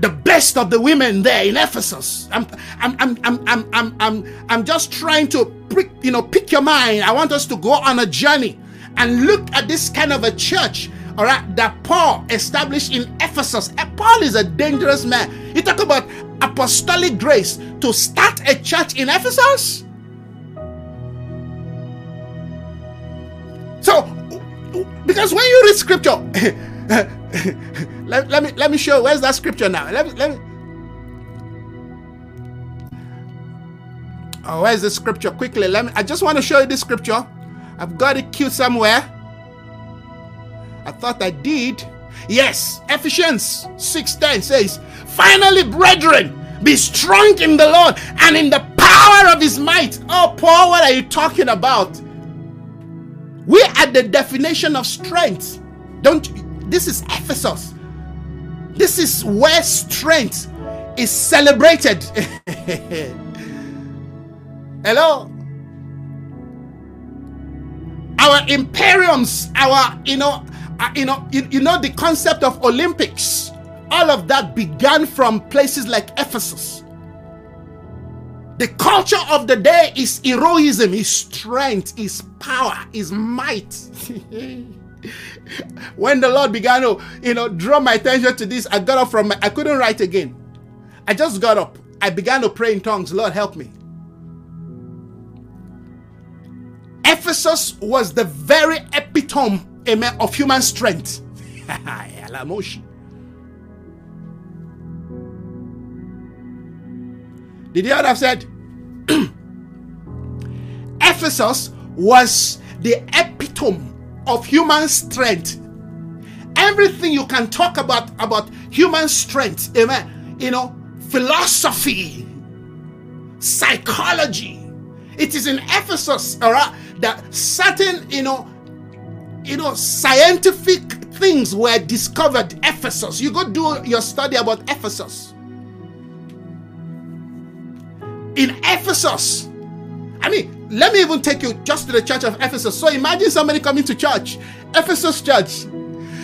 the best of the women there in Ephesus. I'm I'm I'm I'm I'm I'm I'm, I'm just trying to pick, you know pick your mind. I want us to go on a journey and look at this kind of a church, all right, that Paul established in Ephesus. And Paul is a dangerous man. You talk about apostolic grace to start a church in Ephesus. So, because when you read scripture, let, let me let me show where's that scripture now. Let me let me. Oh, where's the scripture? Quickly, let me. I just want to show you this scripture. I've got it queued somewhere. I thought I did. Yes, Ephesians 6:10 says, "Finally, brethren, be strong in the Lord and in the power of his might." Oh, Paul, what are you talking about? We are the definition of strength. Don't this is Ephesus. This is where strength is celebrated. Hello? Our imperiums, our you know, uh, you know, you, you know the concept of Olympics. All of that began from places like Ephesus. The culture of the day is heroism, is strength, is power, is might. when the Lord began to, you know, draw my attention to this, I got up from my, I couldn't write again. I just got up. I began to pray in tongues. Lord, help me. Ephesus was the very epitome amen, of human strength. Did you have said? Ephesus was the epitome of human strength. Everything you can talk about about human strength, amen. You know, philosophy, psychology. It is in Ephesus, all right, that certain, you know, you know, scientific things were discovered. Ephesus. You go do your study about Ephesus in Ephesus. I mean, let me even take you just to the church of Ephesus. So imagine somebody coming to church, Ephesus church.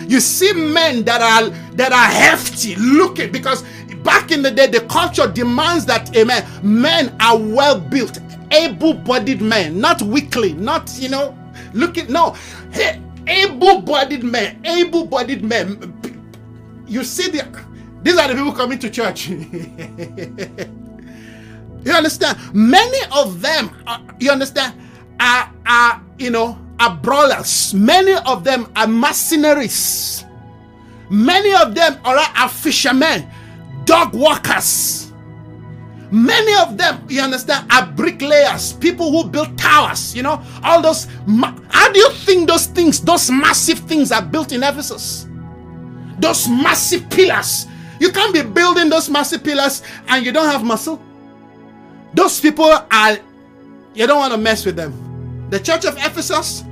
You see men that are that are hefty looking because back in the day the culture demands that amen men are well built able-bodied men not weakly not you know looking no hey, able-bodied men able-bodied men you see the these are the people coming to church You understand? Many of them, uh, you understand, are, are, you know, are brawlers. Many of them are mercenaries. Many of them are, are fishermen, dog walkers. Many of them, you understand, are bricklayers, people who build towers, you know, all those. How do you think those things, those massive things are built in Ephesus? Those massive pillars. You can't be building those massive pillars and you don't have muscle. Those people are, you don't want to mess with them. The church of Ephesus,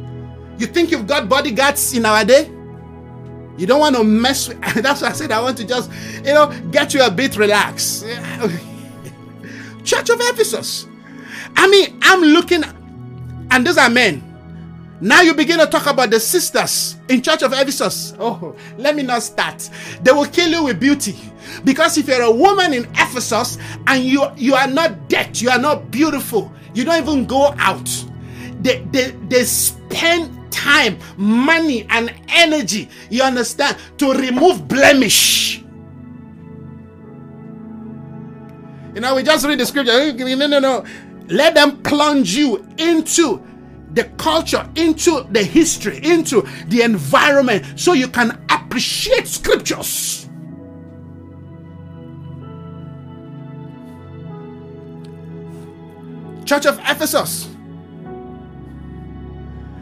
you think you've got bodyguards in our day? You don't want to mess with, that's why I said I want to just, you know, get you a bit relaxed. church of Ephesus. I mean, I'm looking, and those are men. Now you begin to talk about the sisters in Church of Ephesus. Oh, let me not start. They will kill you with beauty. Because if you're a woman in Ephesus and you you are not decked, you are not beautiful, you don't even go out. They they, they spend time, money, and energy, you understand, to remove blemish. You know, we just read the scripture. Eh, no, no, no. Let them plunge you into the culture, into the history, into the environment, so you can appreciate scriptures. Church of Ephesus.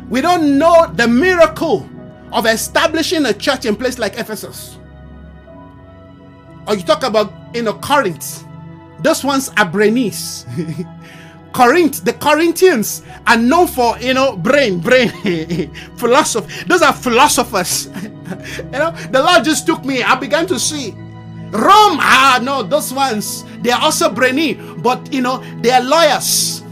We don't know the miracle of establishing a church in place like Ephesus. Or you talk about you know Corinth. Those ones are brainies. Corinth, the Corinthians are known for you know brain, brain, philosophy. Those are philosophers. you know, the Lord just took me. I began to see Rome. Ah, no, those ones they are also brainy, but you know they are lawyers.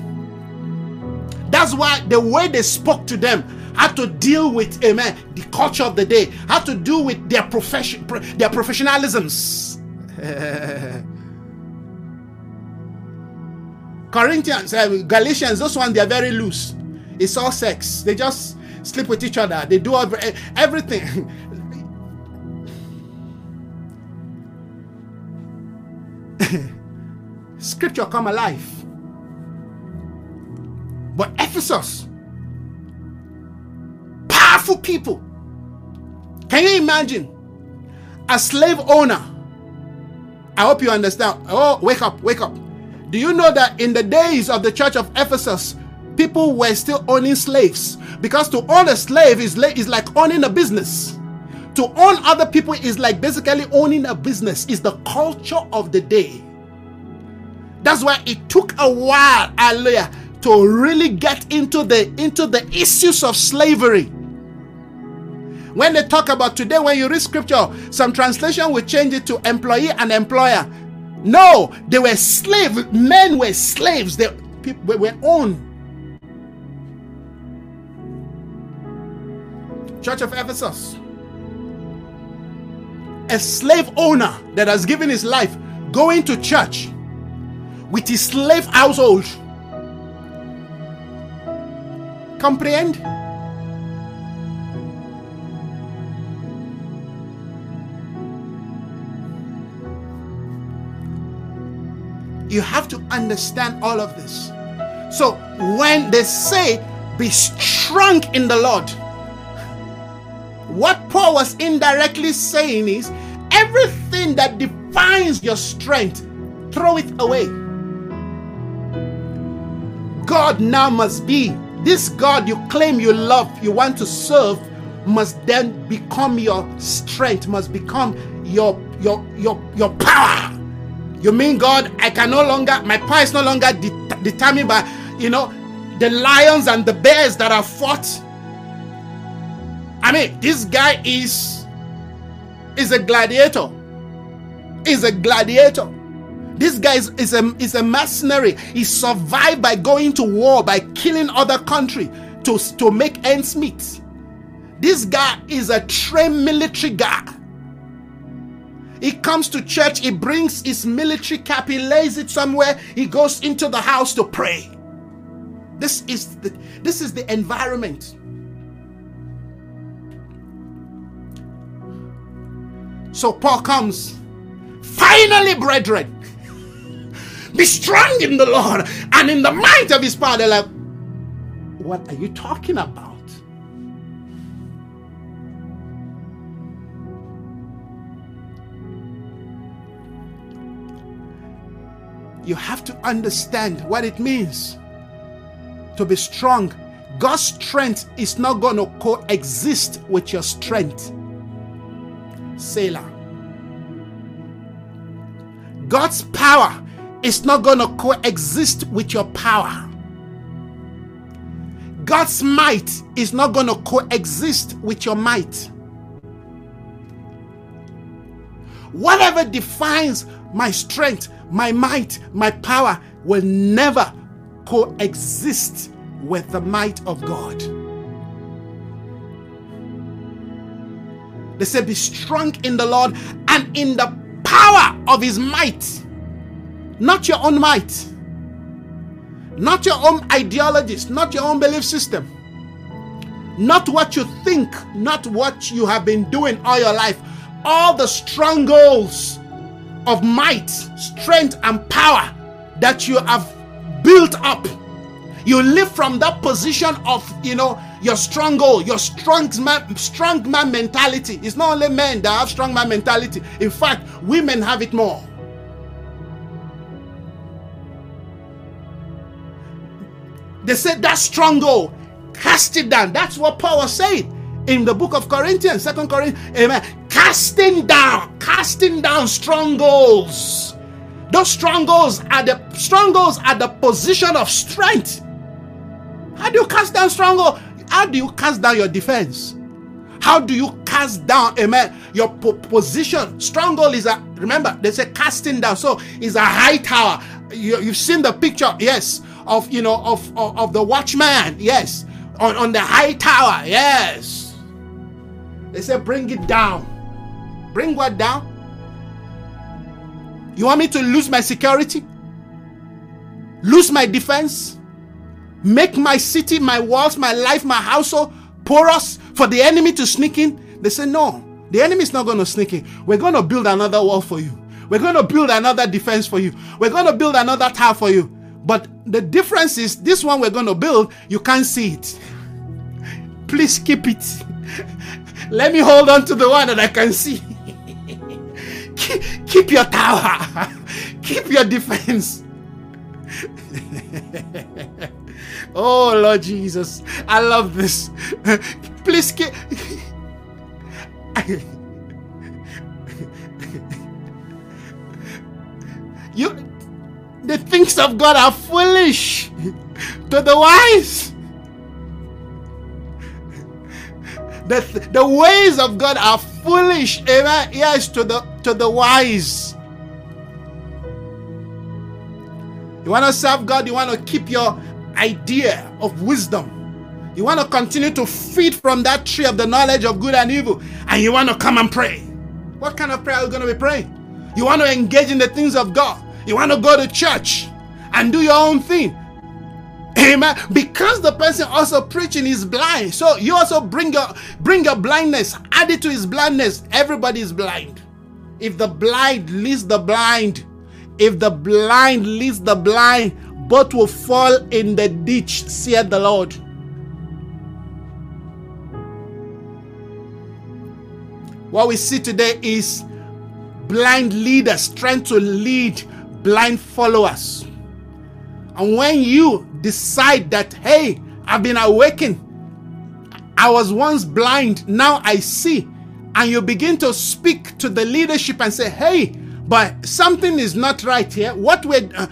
That's why the way they spoke to them, had to deal with, amen, the culture of the day, had to do with their profession, their professionalisms. Corinthians, uh, Galatians, those ones, they are very loose. It's all sex. They just sleep with each other. They do everything. Scripture come alive. But Ephesus, powerful people. Can you imagine a slave owner? I hope you understand. Oh, wake up, wake up. Do you know that in the days of the church of Ephesus, people were still owning slaves? Because to own a slave is, is like owning a business. To own other people is like basically owning a business, is the culture of the day. That's why it took a while, hallelujah, to really get into the into the issues of slavery. When they talk about today, when you read scripture, some translation will change it to employee and employer. No, they were slaves. Men were slaves. They people were owned. Church of Ephesus. A slave owner that has given his life going to church with his slave household. Comprehend? You have to understand all of this. So when they say, be strong in the Lord, what Paul was indirectly saying is everything that defines your strength, throw it away. God now must be this God you claim you love, you want to serve, must then become your strength, must become your your your your power. You mean God, I can no longer, my power is no longer de- determined by, you know, the lions and the bears that are fought. I mean, this guy is is a gladiator. Is a gladiator. This guy is, is, a, is a mercenary. He survived by going to war, by killing other country to, to make ends meet. This guy is a trained military guy. He comes to church, he brings his military cap, he lays it somewhere, he goes into the house to pray. This is the, this is the environment. So Paul comes, finally, brethren, be strong in the Lord and in the might of his power. They're like, what are you talking about? You have to understand what it means to be strong. God's strength is not going to coexist with your strength. Selah. God's power is not going to coexist with your power. God's might is not going to coexist with your might. Whatever defines my strength, my might, my power will never coexist with the might of God. They say, Be strong in the Lord and in the power of his might, not your own might, not your own ideologies, not your own belief system, not what you think, not what you have been doing all your life. All the strongholds of might, strength, and power that you have built up. You live from that position of, you know, your stronghold, your strong man, strong man mentality. It's not only men that have strong man mentality. In fact, women have it more. They said that stronghold, cast it down. That's what Paul was saying in the book of Corinthians, Second Corinthians. Amen. Casting down, casting down strongholds. Those strongholds are the strongholds are the position of strength. How do you cast down stronghold? How do you cast down your defense? How do you cast down, amen, your po- position? Stronghold is a, remember, they say casting down. So is a high tower. You, have seen the picture, yes, of, you know, of, of, of the watchman, yes, on, on the high tower. Yes. They said, bring it down. Bring what down? You want me to lose my security? Lose my defense? Make my city, my walls, my life, my household porous for the enemy to sneak in? They say, no, the enemy is not going to sneak in. We're going to build another wall for you. We're going to build another defense for you. We're going to build another tower for you. But the difference is this one we're going to build, you can't see it. Please keep it. Let me hold on to the one that I can see. keep, keep your tower. keep your defense. oh Lord Jesus, I love this. Please keep. you the things of God are foolish to the wise. The, the ways of God are foolish, amen. Yes, to the to the wise. You want to serve God, you want to keep your idea of wisdom. You want to continue to feed from that tree of the knowledge of good and evil, and you want to come and pray. What kind of prayer are you going to be praying? You want to engage in the things of God. You want to go to church and do your own thing. Amen. Because the person also preaching is blind. So you also bring your bring your blindness, add it to his blindness. Everybody is blind. If the blind leads the blind, if the blind leads the blind, both will fall in the ditch, said the Lord. What we see today is blind leaders trying to lead blind followers. And when you decide that, hey, I've been awakened, I was once blind, now I see, and you begin to speak to the leadership and say, hey, but something is not right here. What we're uh,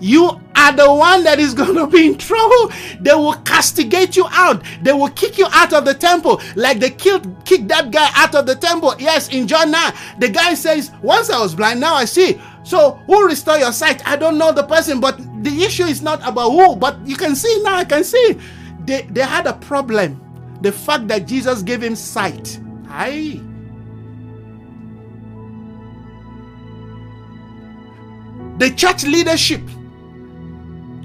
you are the one that is going to be in trouble. They will castigate you out. They will kick you out of the temple, like they killed, kicked that guy out of the temple. Yes, in John 9, the guy says, Once I was blind, now I see. So, who restore your sight? I don't know the person, but the issue is not about who, but you can see now, I can see. They, they had a problem. The fact that Jesus gave him sight. Aye. The church leadership,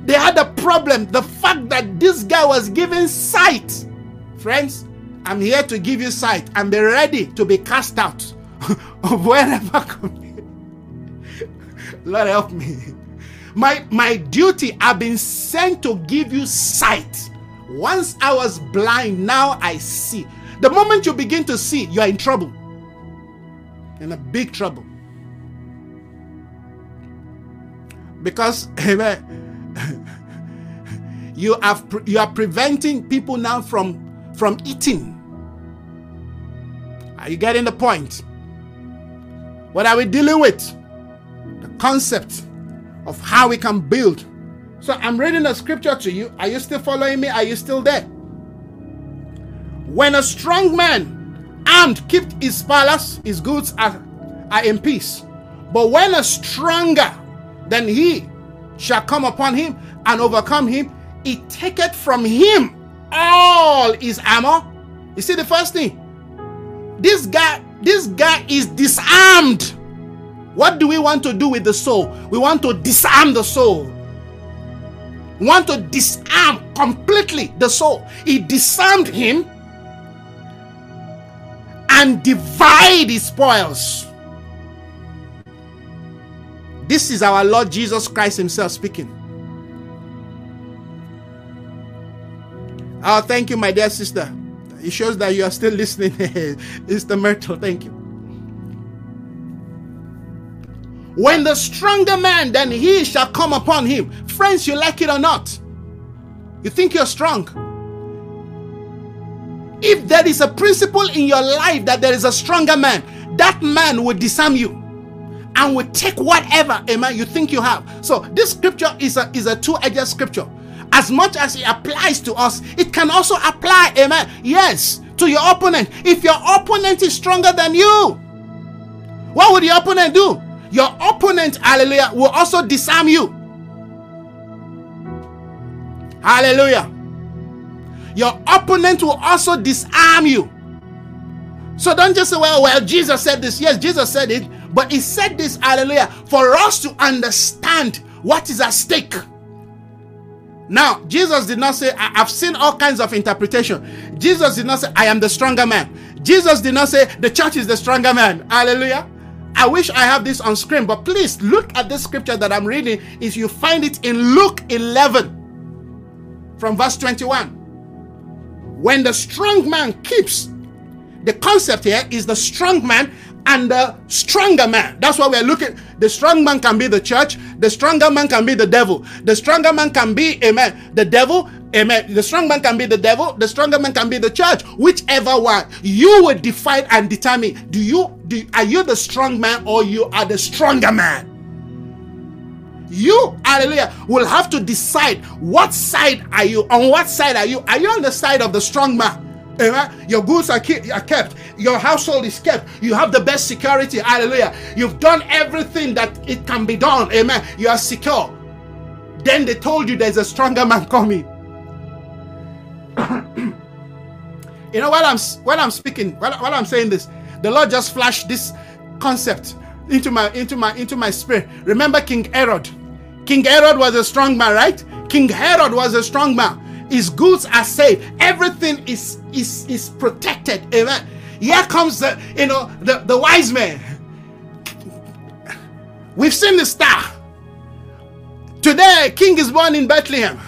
they had a problem. The fact that this guy was given sight. Friends, I'm here to give you sight and be ready to be cast out of wherever Lord help me. My my duty, I've been sent to give you sight. Once I was blind, now I see. The moment you begin to see, you are in trouble. In a big trouble. Because amen, eh, eh, you are you are preventing people now from from eating. Are you getting the point? What are we dealing with? Concept of how we can build. So I'm reading a scripture to you. Are you still following me? Are you still there? When a strong man armed kept his palace, his goods are, are in peace. But when a stronger than he shall come upon him and overcome him, he taketh from him all his armor. You see the first thing? This guy, this guy is disarmed. What do we want to do with the soul? We want to disarm the soul. We want to disarm completely the soul. He disarmed him and divide his spoils. This is our Lord Jesus Christ Himself speaking. Oh, thank you, my dear sister. It shows that you are still listening. it's the Myrtle. Thank you. When the stronger man than he shall come upon him. Friends, you like it or not, you think you're strong. If there is a principle in your life that there is a stronger man, that man will disarm you and will take whatever amen you think you have. So this scripture is a is a two-edged scripture. As much as it applies to us, it can also apply, amen. Yes, to your opponent. If your opponent is stronger than you, what would your opponent do? Your opponent, hallelujah, will also disarm you. Hallelujah. your opponent will also disarm you. So don't just say, well, well, Jesus said this. Yes, Jesus said it, but he said this, hallelujah, for us to understand what is at stake. Now, Jesus did not say, I've seen all kinds of interpretation. Jesus did not say, I am the stronger man. Jesus did not say, the church is the stronger man. Hallelujah. I wish I have this on screen, but please look at this scripture that I'm reading. If you find it in Luke 11 from verse 21. When the strong man keeps, the concept here is the strong man and the stronger man. That's why we're looking. The strong man can be the church, the stronger man can be the devil. The stronger man can be, amen, the devil, amen. The strong man can be the devil, the stronger man can be the church. Whichever one you will define and determine. Do you do are you the strong man or you are the stronger man? You, hallelujah, will have to decide what side are you on what side are you? Are you on the side of the strong man? Amen. Your goods are, are kept. Your household is kept. You have the best security. Hallelujah. You've done everything that it can be done. Amen. You are secure. Then they told you there's a stronger man coming. you know while I'm while I'm speaking, while, while I'm saying this, the Lord just flashed this concept into my into my into my spirit. Remember King Herod. King Herod was a strong man, right? King Herod was a strong man his goods are safe. Everything is is is protected. Amen. Here comes the you know the, the wise man. We've seen the star. Today king is born in bethlehem.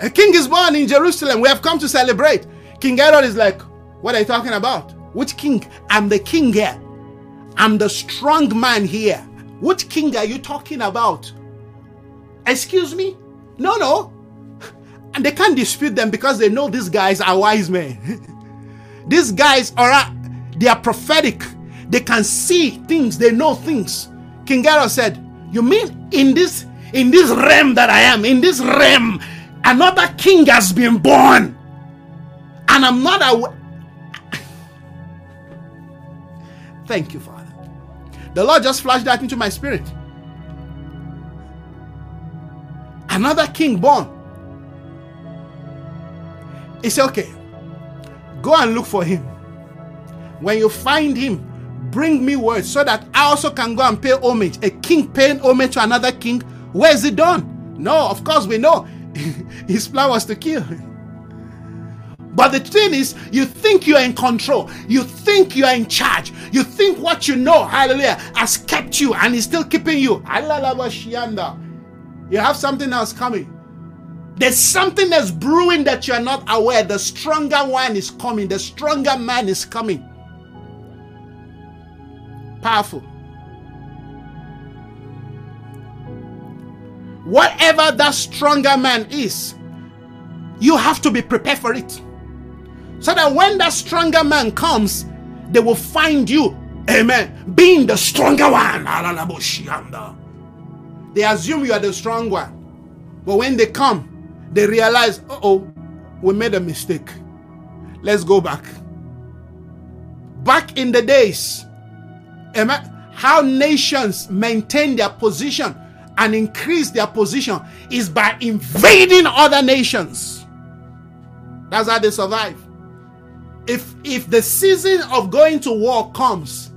A king is born in jerusalem. We have come to celebrate. King herod is like what are you talking about? Which king? I'm the king here. I'm the strong man here. Which king are you talking about? Excuse me? No no and they can't dispute them because they know these guys are wise men. these guys are uh, they are prophetic. They can see things, they know things. King Herod said, You mean in this in this realm that I am, in this realm, another king has been born. And I'm not aware. Thank you, Father. The Lord just flashed that into my spirit. Another king born. He said, Okay, go and look for him. When you find him, bring me word so that I also can go and pay homage. A king paying homage to another king, where is it done? No, of course we know his plan was to kill. But the thing is, you think you are in control. You think you are in charge. You think what you know, hallelujah, has kept you and is still keeping you. You have something else coming. There's something that's brewing that you're not aware. The stronger one is coming, the stronger man is coming. Powerful. Whatever that stronger man is, you have to be prepared for it. So that when that stronger man comes, they will find you, amen, being the stronger one. They assume you are the strong one. But when they come, they realize, oh, we made a mistake. Let's go back. Back in the days, how nations maintain their position and increase their position is by invading other nations. That's how they survive. If if the season of going to war comes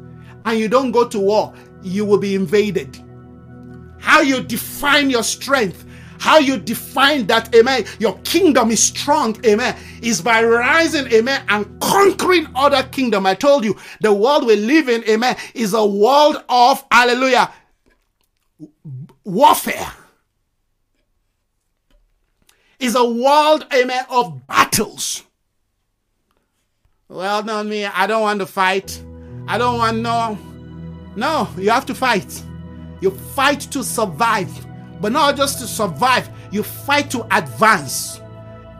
and you don't go to war, you will be invaded. How you define your strength how you define that, amen, your kingdom is strong, amen, is by rising, amen, and conquering other kingdom. I told you, the world we live in, amen, is a world of, hallelujah, warfare. Is a world, amen, of battles. Well, not me. I don't want to fight. I don't want no. No, you have to fight. You fight to survive but not just to survive, you fight to advance.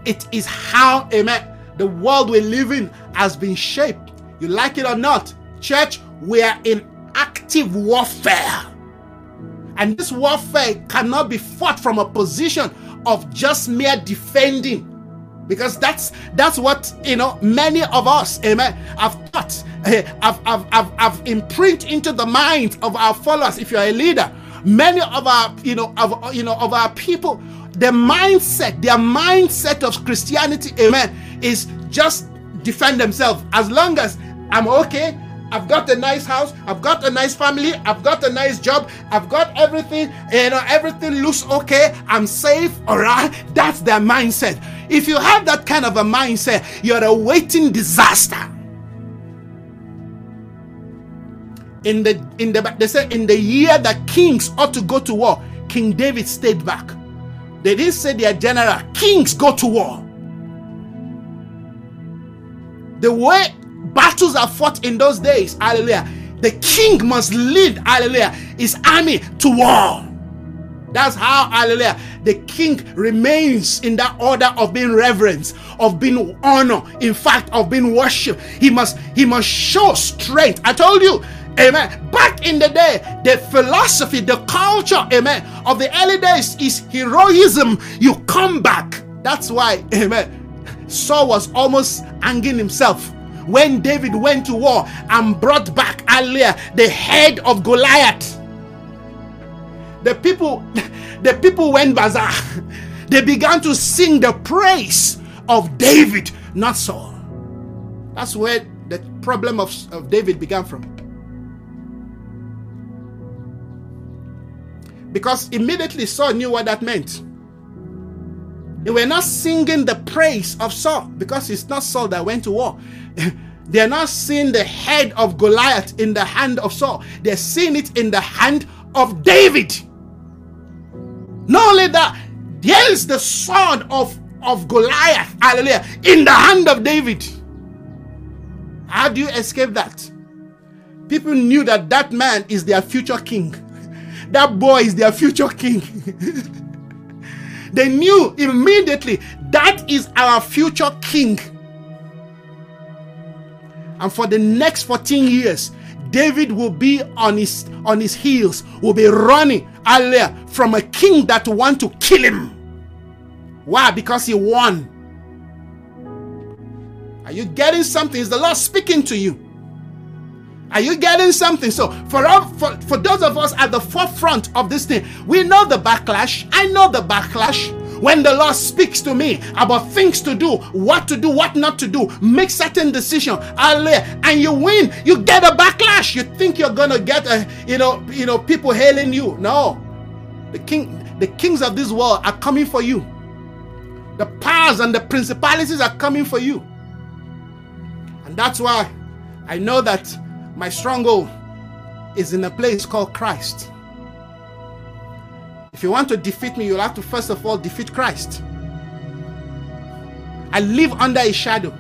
It is how, amen, the world we live in has been shaped. You like it or not, church, we are in active warfare. And this warfare cannot be fought from a position of just mere defending. Because that's that's what you know many of us, amen, have taught, eh, have, have, have, have imprint into the minds of our followers. If you're a leader, many of our you know of you know of our people the mindset their mindset of christianity amen is just defend themselves. As long as I'm okay, I've got a nice house, I've got a nice family, I've got a nice job, I've got everything, you know, everything looks okay, I'm safe, all right? That's their mindset. If you have that kind of a mindset, you're awaiting disaster. In the in the they say in the year that kings ought to go to war, King David stayed back. They didn't say their general, kings go to war. The way battles are fought in those days, hallelujah, the king must lead, hallelujah, his army to war. That's how, hallelujah, the king remains in that order of being reverence, of being honor, in fact, of being worship. He must, he must show strength. I told you, amen. Back in the day, the philosophy, the culture, amen, of the early days is heroism. You come back. That's why, amen. Saul was almost hanging himself when David went to war and brought back earlier the head of Goliath. The people, the people went bazaar. They began to sing the praise of David, not Saul. That's where the problem of, of David began from. Because immediately Saul knew what that meant. They were not singing the praise of Saul because it's not Saul that went to war. They're not seeing the head of Goliath in the hand of Saul, they're seeing it in the hand of David. Not only that, there is the sword of, of Goliath, hallelujah, in the hand of David. How do you escape that? People knew that that man is their future king. That boy is their future king. They knew immediately that is our future king. And for the next 14 years, David will be on his on his heels, will be running earlier from a king that want to kill him. Why? Because he won. Are you getting something? Is the Lord speaking to you? Are you getting something? So, for, for, for those of us at the forefront of this thing, we know the backlash. I know the backlash. When the Lord speaks to me about things to do, what to do, what not to do, make certain decision, and you win, you get a backlash. You think you're gonna get a, you know, you know, people hailing you. No, the king, the kings of this world are coming for you. The powers and the principalities are coming for you, and that's why I know that my stronghold is in a place called Christ. If you want to defeat me, you'll have to first of all defeat Christ. I live under a shadow.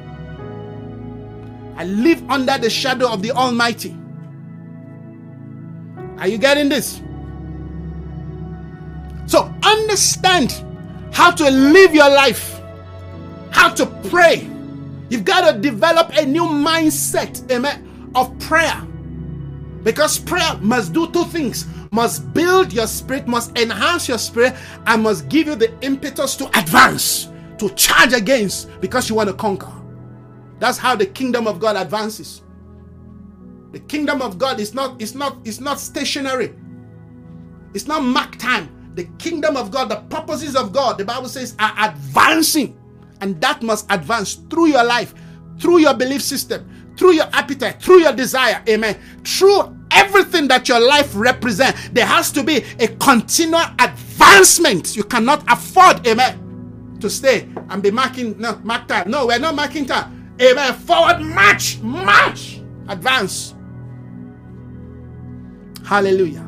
I live under the shadow of the Almighty. Are you getting this? So understand how to live your life, how to pray. You've got to develop a new mindset, amen of prayer. Because prayer must do two things must build your spirit, must enhance your spirit, and must give you the impetus to advance, to charge against, because you want to conquer. That's how the kingdom of God advances. The kingdom of God is not, it's not, it's not stationary. It's not mark time. The kingdom of God, the purposes of God, the Bible says, are advancing. And that must advance through your life, through your belief system, through your appetite, through your desire, amen, through everything that your life represents, there has to be a continual advancement. You cannot afford, amen, to stay and be marking, no, mark time. No, we're not marking time. Amen. Forward march, march, advance. Hallelujah.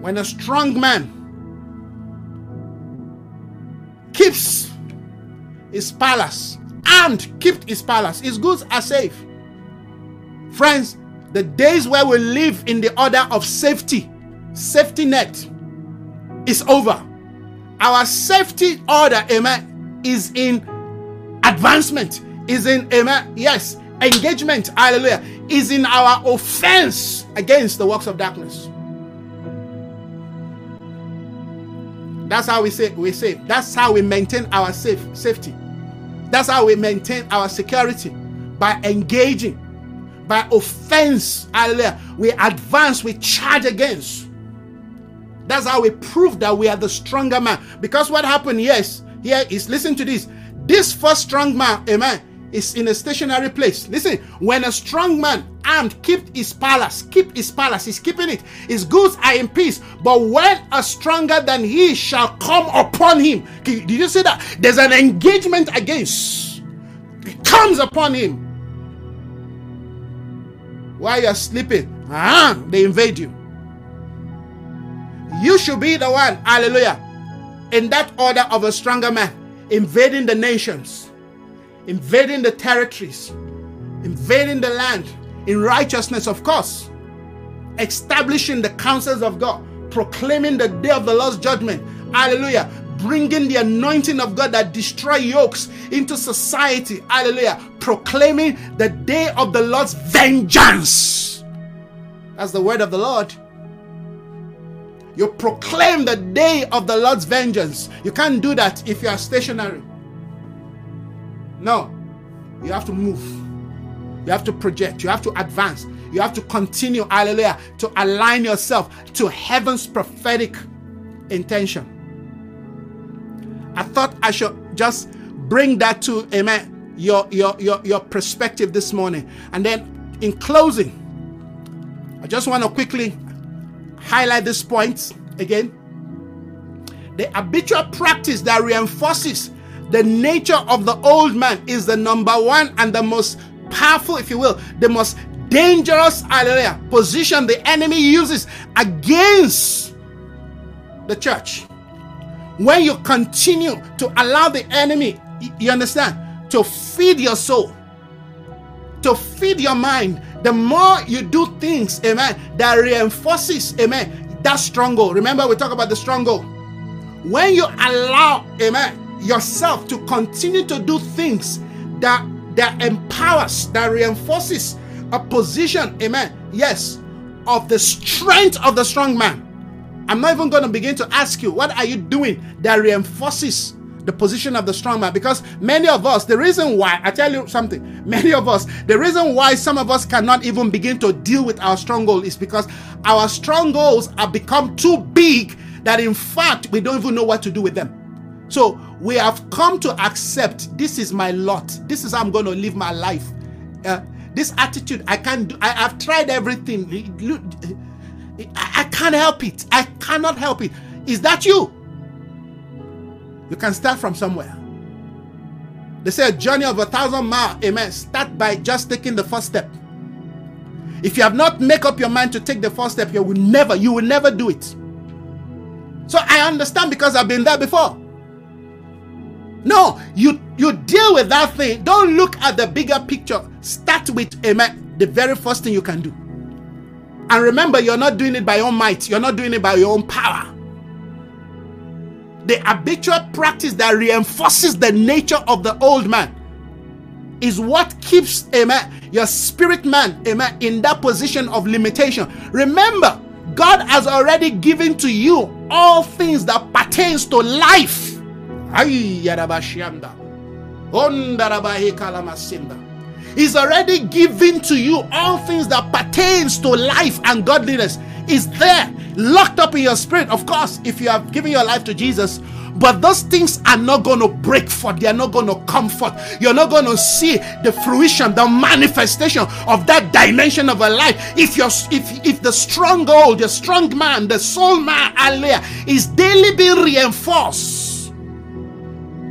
When a strong man keeps his palace, and kept his palace. His goods are safe. Friends, the days where we live in the order of safety, safety net, is over. Our safety order, amen, is in advancement, is in, amen, yes, engagement, hallelujah, is in our offense against the works of darkness. That's how we say we say. That's how we maintain our safe safety. That's how we maintain our security by engaging, by offense. Hallelujah. We advance, we charge against. That's how we prove that we are the stronger man. Because what happened, yes, here is listen to this. This first strong man, amen, is in a stationary place. Listen, when a strong man armed keep his palace, keep his palace, he's keeping it. His goods are in peace. But when a stronger than he shall come upon him, did you see that? There's an engagement against. It comes upon him. While you're sleeping, ah, they invade you. You should be the one, hallelujah, in that order of a stronger man, invading the nations invading the territories, invading the land in righteousness, of course, establishing the counsels of God, proclaiming the day of the Lord's judgment. Hallelujah. Bringing the anointing of God that destroy yokes into society. Hallelujah. Proclaiming the day of the Lord's vengeance. That's the word of the Lord. You proclaim the day of the Lord's vengeance. You can't do that if you are stationary. No. You have to move. You have to project. You have to advance. You have to continue, hallelujah, to align yourself to heaven's prophetic intention. I thought I should just bring that to amen your your your, your perspective this morning. And then in closing, I just want to quickly highlight this point again. The habitual practice that reinforces the nature of the old man is the number one and the most powerful, if you will, the most dangerous hallelujah, position the enemy uses against the church. When you continue to allow the enemy, you understand, to feed your soul, to feed your mind, the more you do things, amen, that reinforces, amen, that stronghold. Remember, we talk about the stronghold. When you allow, amen, yourself to continue to do things that that empowers, that reinforces a position, amen. Yes, of the strength of the strong man. I'm not even going to begin to ask you, what are you doing that reinforces the position of the strong man? Because many of us, the reason why, I tell you something, many of us, the reason why some of us cannot even begin to deal with our stronghold is because our strongholds have become too big that in fact we don't even know what to do with them. So we have come to accept this is my lot. This is how I'm going to live my life. Uh, this attitude, I can't do, I, have tried everything. I, I can't help it. I cannot help it. Is that you? You can start from somewhere. They say a journey of a thousand miles, amen. Start by just taking the first step. If you have not make up your mind to take the first step, you will never, you will never do it. So I understand because I've been there before. No, you you deal with that thing. Don't look at the bigger picture. Start with amen. The very first thing you can do. And remember, you're not doing it by your might, you're not doing it by your own power. The habitual practice that reinforces the nature of the old man is what keeps amen your spirit man amen in that position of limitation remember god has already given to you all things that pertains to life He's already given to you all things that pertains to life and godliness. Is there locked up in your spirit, of course, if you have given your life to Jesus. But those things are not going to break forth. They are not going to come forth. You're not going to see the fruition, the manifestation of that dimension of a life. If you're, if if the stronghold, the strong man, the soul man, hallelujah, is daily being reinforced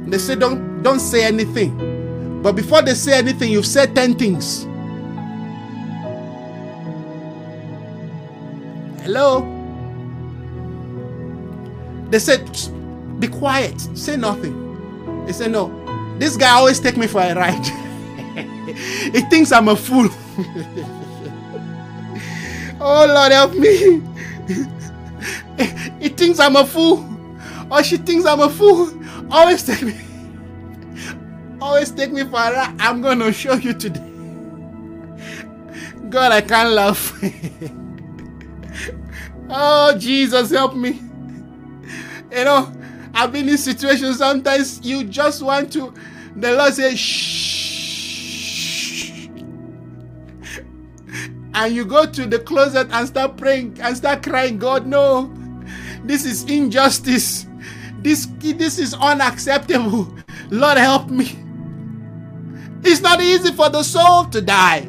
they say don't don't say anything. But before they say anything, you've said 10 things. Hello? They said, be quiet, say nothing. They said, no. This guy always take me for a ride. he thinks I'm a fool. oh Lord help me. he thinks I'm a fool. Or she thinks I'm a fool. Always take me. Always take me for a ride. I'm going to show you today. God, I can't laugh. oh, Jesus, help me. You know, I've been in situations sometimes you just want to, the Lord says, shh. And you go to the closet and start praying and start crying, God, no, this is injustice. This, this is unacceptable. Lord, help me. It's not easy for the soul to die.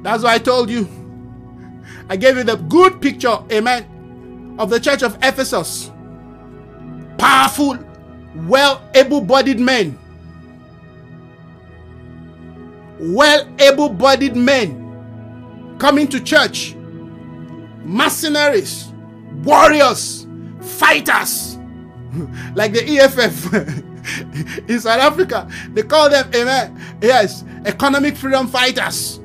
That's why I told you. I gave you the good picture, amen, of the church of Ephesus. Powerful, well able bodied men. Well able bodied men coming to church. Mercenaries, warriors, fighters, like the EFF in South Africa. They call them, amen, yes, economic freedom fighters.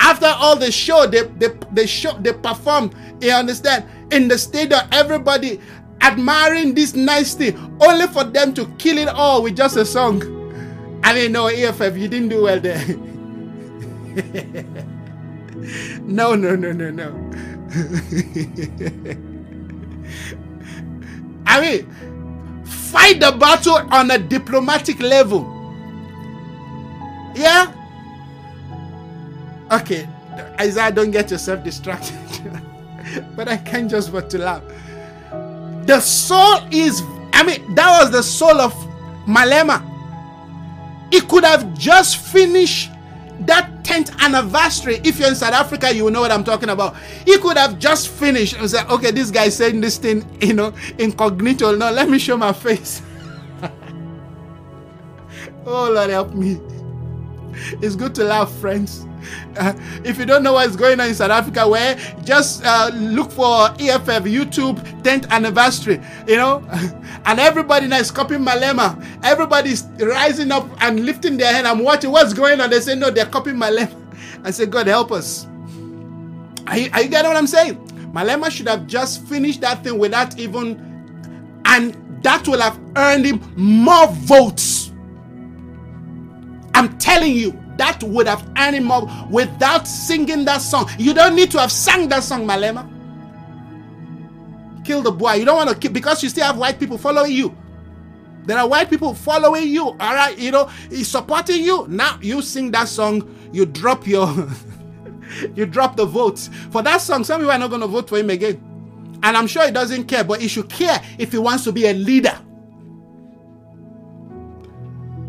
After all the show they they, they show they perform you understand in the stadium everybody admiring this nice thing only for them to kill it all with just a song. I didn't know eff you didn't do well there no no no no no i mean fight the battle on a diplomatic level yeah Okay, Isaiah, don't get yourself distracted. but I can't just but to laugh. The soul is, I mean, that was the soul of Malema. He could have just finished that 10th anniversary. If you're in South Africa, you know what I'm talking about. He could have just finished and said, okay, this guy saying this thing, you know, incognito. No, let me show my face. oh, Lord, help me. It's good to laugh, friends. Uh, if you don't know what's going on in South Africa, where just uh, look for EFF YouTube 10th anniversary, you know, and everybody now is copying Malema. Everybody's rising up and lifting their hand. I'm watching what's going on. They say, No, they're copying Malema. I say, God help us. Are you, are you getting what I'm saying? Malema should have just finished that thing without even, and that will have earned him more votes. I'm telling you, that would have him without singing that song. You don't need to have sung that song, Malema. Kill the boy. You don't want to kill because you still have white people following you. There are white people following you. All right, you know, he's supporting you. Now you sing that song, you drop your you drop the votes. For that song, some people are not going to vote for him again. And I'm sure he doesn't care, but he should care if he wants to be a leader.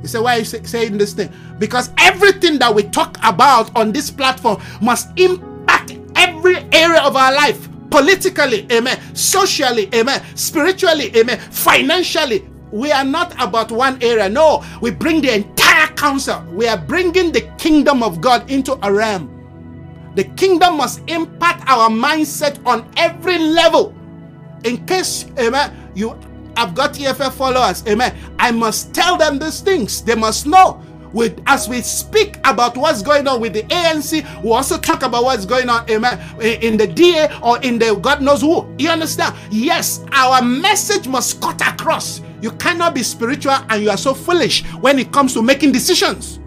You say, why are you saying this thing? Because everything that we talk about on this platform must impact every area of our life politically, amen, socially, amen, spiritually, amen, financially. We are not about one area. No, we bring the entire council. We are bringing the kingdom of God into a realm. The kingdom must impact our mindset on every level. In case, amen, you I've got EFF followers, amen. I must tell them these things. They must know. With, as we speak about what's going on with the ANC, we also talk about what's going on, amen, in the DA or in the God knows who. You understand? Yes, our message must cut across. You cannot be spiritual and you are so foolish when it comes to making decisions.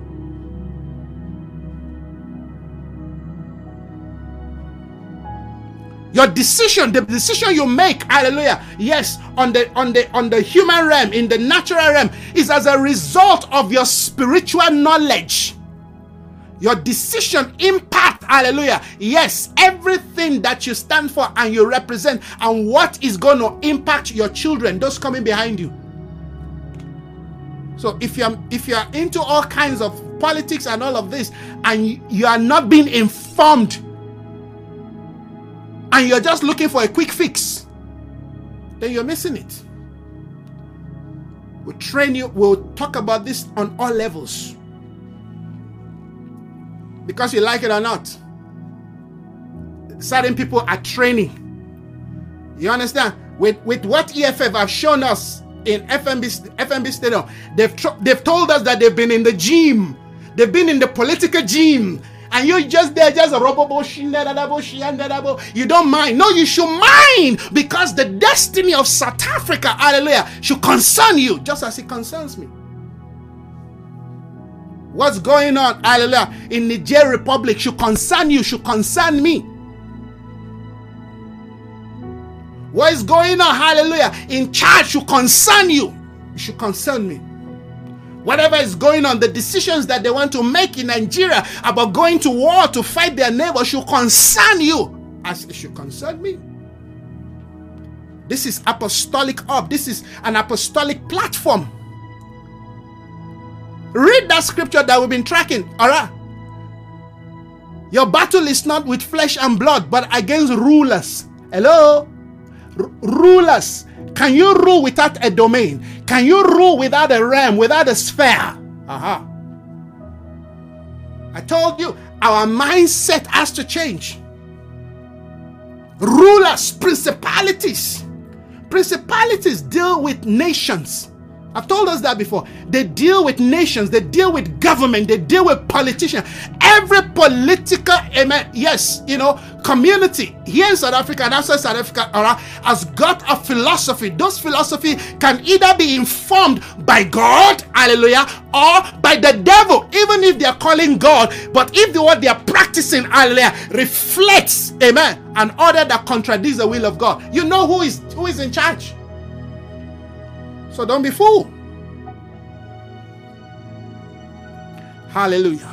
Your decision, the decision you make, hallelujah, yes, on the on the on the human realm, in the natural realm, is as a result of your spiritual knowledge. Your decision impact, hallelujah. Yes, everything that you stand for and you represent, and what is going to impact your children, those coming behind you. So if you're if you're into all kinds of politics and all of this, and you are not being informed and you're just looking for a quick fix, then you're missing it. We'll train you, we'll talk about this on all levels. Because you like it or not, certain people are training. You understand? With, with what EFF have shown us in FMB, FNB Stadium, they've, they've told us that they've been in the gym, they've been in the political gym, and you're just there, just a rubber you don't mind. No, you should mind because the destiny of South Africa, hallelujah, should concern you just as it concerns me. What's going on, hallelujah, in Niger Republic should concern you, should concern me. What is going on, hallelujah, in Chad should concern you, it should concern me. Whatever is going on, the decisions that they want to make in Nigeria about going to war to fight their neighbor should concern you as it should concern me. This is apostolic up. This is an apostolic platform. Read that scripture that we've been tracking. All right. Your battle is not with flesh and blood, but against rulers. Hello? R- rulers. Can you rule without a domain? Can you rule without a realm, without a sphere? Uh-huh. I told you, our mindset has to change. Rulers, principalities. Principalities deal with nations. I've told us that before. They deal with nations, they deal with government, they deal with politicians. Every political, amen, yes, you know, community here in South Africa and outside South Africa has got a philosophy. Those philosophy can either be informed by God, hallelujah, or by the devil, even if they are calling God. But if the, what they are practicing, hallelujah, reflects, amen, an order that contradicts the will of God, you know who is who is in charge. So don't be fooled. Hallelujah.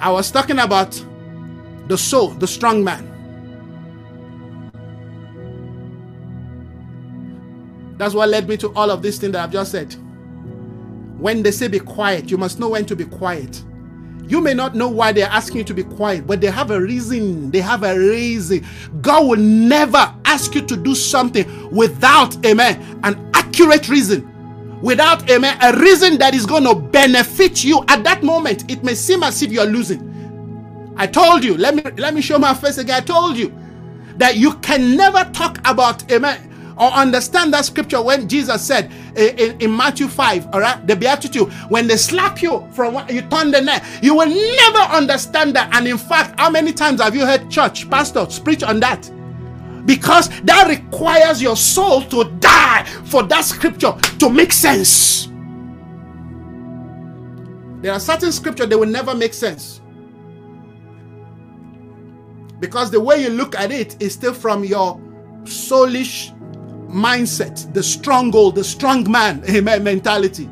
I was talking about the soul, the strong man. That's what led me to all of these things that I've just said. When they say be quiet, you must know when to be quiet. You may not know why they're asking you to be quiet, but they have a reason. They have a reason. God will never ask you to do something without, amen, an accurate reason. Without, amen, a reason that is going to benefit you at that moment. It may seem as if you're losing. I told you, let me let me show my face again. I told you that you can never talk about, amen, or understand that scripture when Jesus said in, in, Matthew 5, all right, the Beatitude, when they slap you from what you turn the neck, you will never understand that. And in fact, how many times have you heard church pastors preach on that? Because that requires your soul to die for that scripture to make sense. There are certain scripture that will never make sense. Because the way you look at it is still from your soulish mindset, the stronghold, the strong man amen, mentality.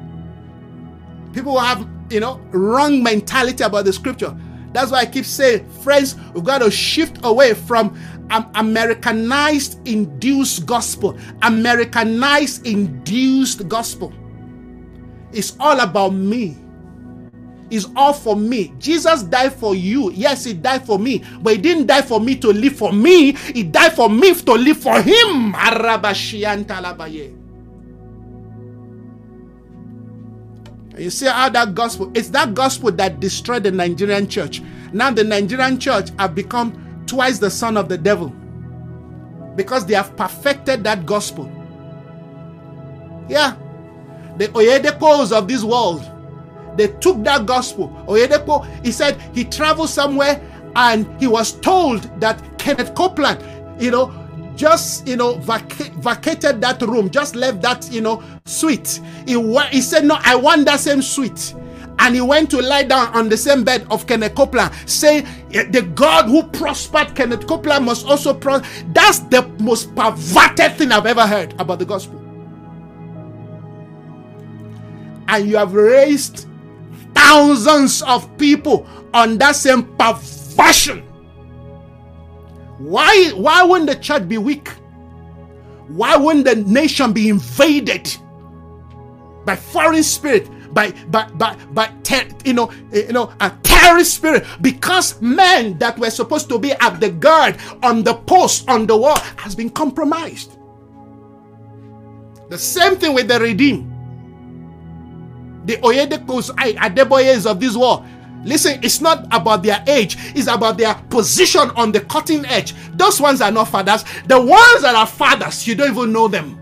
People have, you know, wrong mentality about the scripture. That's why I keep saying, friends, we've got to shift away from um, Americanized induced gospel. Americanized induced gospel. It's all about me is all for me. Jesus died for you. Yes, he died for me, but he didn't die for me to live for me. He died for me to live for him. You see how that gospel, it's that gospel that destroyed the Nigerian church. Now the Nigerian church have become twice the son of the devil because they have perfected that gospel. Yeah. The Oyedepos of this world they took that gospel. Oyedepo, he said he traveled somewhere and he was told that Kenneth Copeland, you know, just you know vac- vacated that room, just left that you know suite. He wa- he said, "No, I want that same suite." And he went to lie down on the same bed of Kenneth Copeland, saying, eh, The God who prospered Kenneth Copeland must also prosper. That's the most perverted thing I've ever heard about the gospel. And you have raised thousands of people on that same perversion. Why, why wouldn't the church be weak? Why wouldn't the nation be invaded by foreign spirit, by by by by ter- you know eh, you know a terrorist spirit? Because men that were supposed to be at the guard on the post on the wall has been compromised. The same thing with the redeemed the Oyedepos, Adeboyes of this world. Listen, it's not about their age, it's about their position on the cutting edge. Those ones are not fathers. The ones that are fathers, you don't even know them.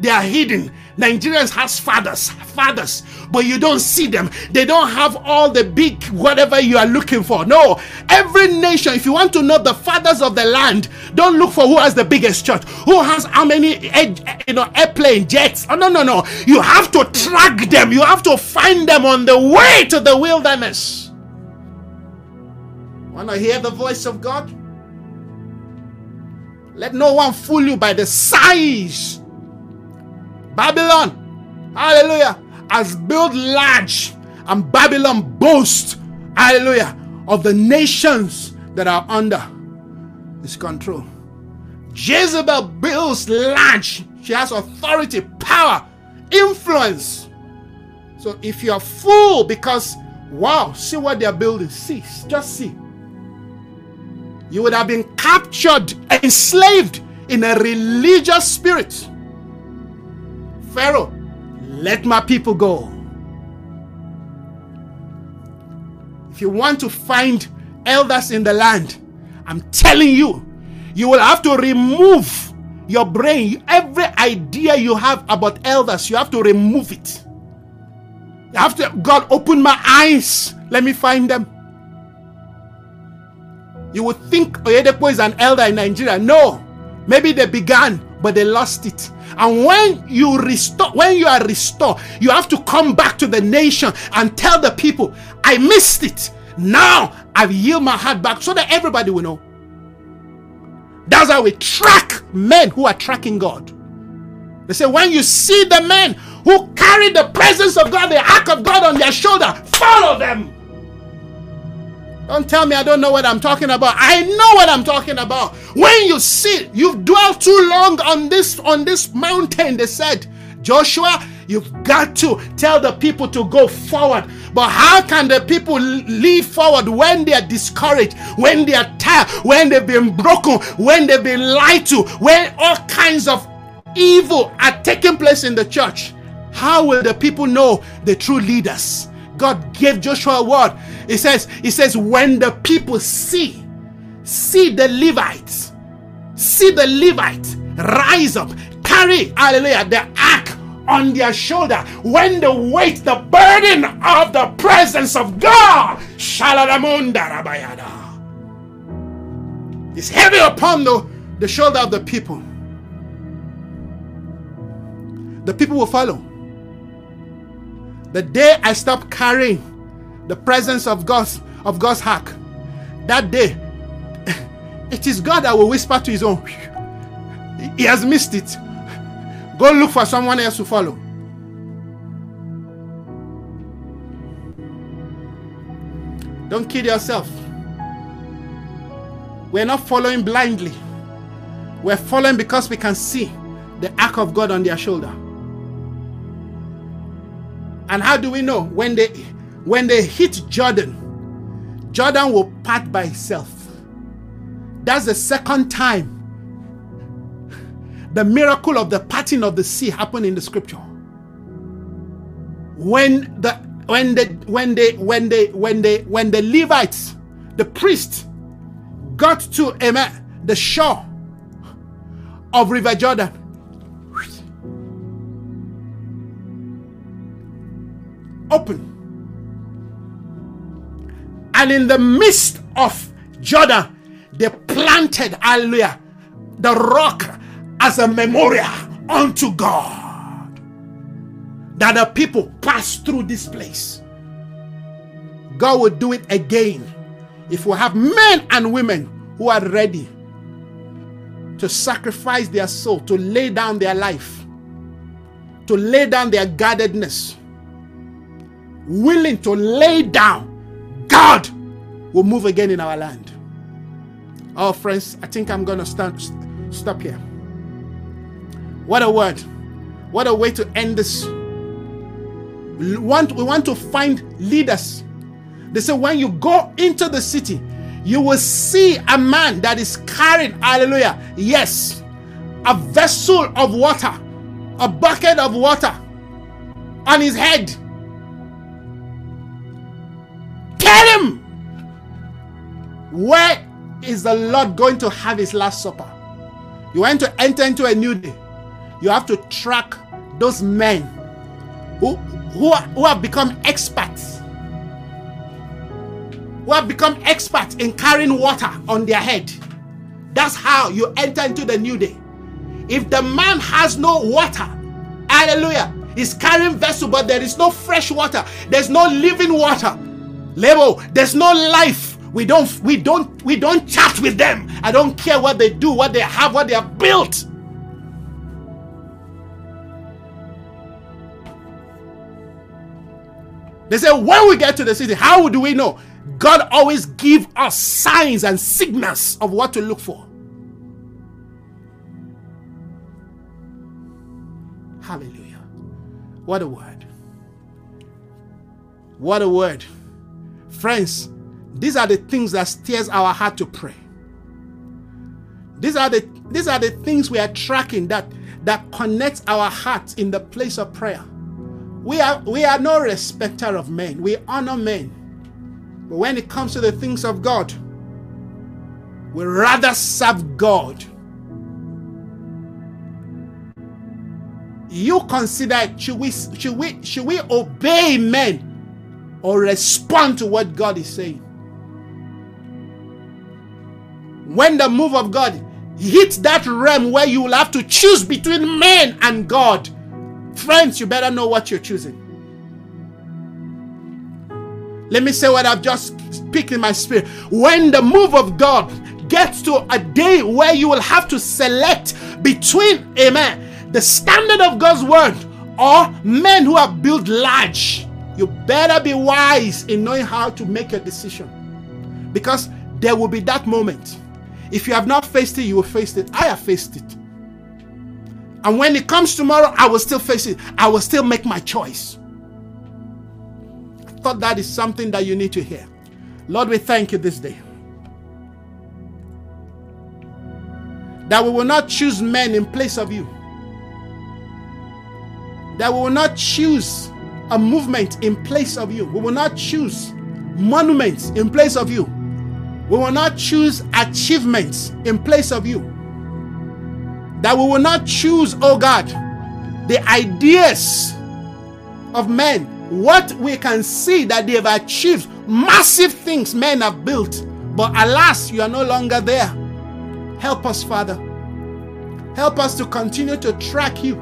They are hidden. Nigerians has fathers, fathers, but you don't see them. They don't have all the big whatever you are looking for. No, every nation, if you want to know the fathers of the land, don't look for who has the biggest church, who has how many you know airplane jets. Oh no, no, no. You have to track them. You have to find them on the way to the wilderness. Want to hear the voice of God? Let no one fool you by the size Babylon, hallelujah, has built large, and Babylon boasts, hallelujah, of the nations that are under his control. Jezebel builds large, She has authority, power, influence. So if you're fool because, wow, see what they're building, see, just see. You would have been captured, enslaved in a religious spirit. Pharaoh, let my people go. If you want to find elders in the land, I'm telling you, you will have to remove your brain. Every idea you have about elders, you have to remove it. You have to, God, open my eyes. Let me find them. You would think Oyedepo is an elder in Nigeria. No. Maybe they began, but they lost it. And when you restore, when you are restored, you have to come back to the nation and tell the people, I missed it. Now I've yield my heart back so that everybody will know. That's how we track men who are tracking God. They say, when you see the men who carry the presence of God, the ark of God on their shoulder, follow them. Don't tell me I don't know what I'm talking about. I know what I'm talking about. When you see you've dwelt too long on this on this mountain, they said, Joshua, you've got to tell the people to go forward. But how can the people lead forward when they are discouraged, when they are tired, when they've been broken, when they've been lied to, when all kinds of evil are taking place in the church? How will the people know the true leaders? God gave Joshua a word. He says, He says, when the people see, see the Levites, see the Levites rise up, carry, hallelujah, the ark on their shoulder when they weight, the burden of the presence of God. is heavy upon the, the shoulder of the people. The people will follow. The day I stop carrying the presence of God's of God's hack, that day, it is God that will whisper to his own. He has missed it. Go look for someone else to follow. Don't kid yourself. We're not following blindly. We're following because we can see the ark of God on their shoulder. And how do we know? When they when they hit Jordan, Jordan will part by itself. That's the second time the miracle of the parting of the sea happened in the scripture. When the when the when they when they when they when the Levites, the priest, got to the shore of River Jordan, open. And in the midst of Jordan, they planted, hallelujah, the rock as a memorial unto God. That the people pass through this place. God will do it again if we have men and women who are ready to sacrifice their soul, to lay down their life, to lay down their guardedness, willing to lay down, God will move again in our land. Oh, friends, I think I'm going to start, stop here. What a word. What a way to end this. We want, we want to find leaders. They say, when you go into the city, you will see a man that is carrying, hallelujah, yes, a vessel of water, a bucket of water on his head Tell him where is the Lord going to have his last supper? You want to enter into a new day. You have to track those men who, who, who have become experts. Who have become experts in carrying water on their head. That's how you enter into the new day. If the man has no water, hallelujah, he's carrying vessel, but there is no fresh water, there's no living water Label, there's no life. We don't we don't we don't chat with them. I don't care what they do, what they have, what they have built. They say when we get to the city, how do we know? God always give us signs and signals of what to look for. Hallelujah. What a word. What a word. Friends, these are the things that steers our heart to pray. These are the these are the things we are tracking that that connects our hearts in the place of prayer. We are we are no respecter of men. We honor men. But when it comes to the things of God, we rather serve God. You consider should we should we should we obey men or respond to what God is saying? When the move of God hits that realm where you will have to choose between men and God, friends, you better know what you're choosing. Let me say what I've just speak in my spirit. When the move of God gets to a day where you will have to select between, amen, the standard of God's word or men who have built large, you better be wise in knowing how to make a decision. Because there will be that moment. If you have not faced it, you will face it. I have faced it. And when it comes tomorrow, I will still face it. I will still make my choice I thought that is something that you need to hear. Lord, we thank you this day. That we will not choose men in place of you. That we will not choose a movement in place of you. We will not choose monuments in place of you. We will not choose achievements in place of you. That we will not choose, oh God, the ideas of men what we can see that they have achieved massive things men have built but alas you are no longer there help us father help us to continue to track you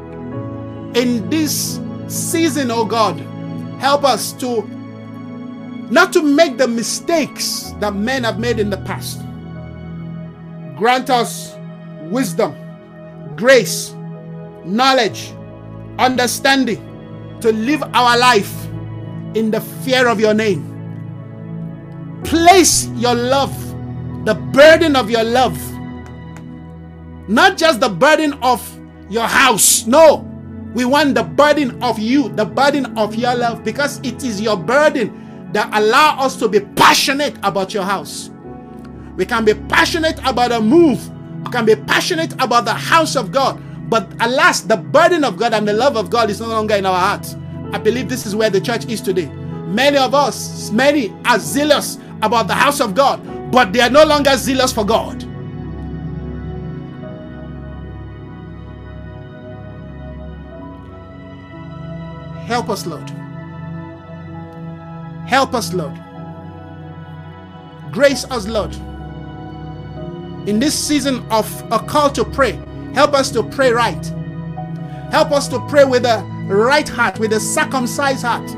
in this season oh god help us to not to make the mistakes that men have made in the past grant us wisdom grace knowledge understanding to live our life in the fear of your name. Place your love, the burden of your love, not just the burden of your house. No, we want the burden of you, the burden of your love, because it is your burden that allow us to be passionate about your house. We can be passionate about a move. We can be passionate about the house of God. But alas, the burden of God and the love of God is no longer in our hearts. I believe this is where the church is today. Many of us, many are zealous about the house of God, but they are no longer zealous for God. Help us, Lord. Help us, Lord. Grace us, Lord. In this season of a call to pray, Help us to pray right. Help us to pray with a right heart, with a circumcised heart.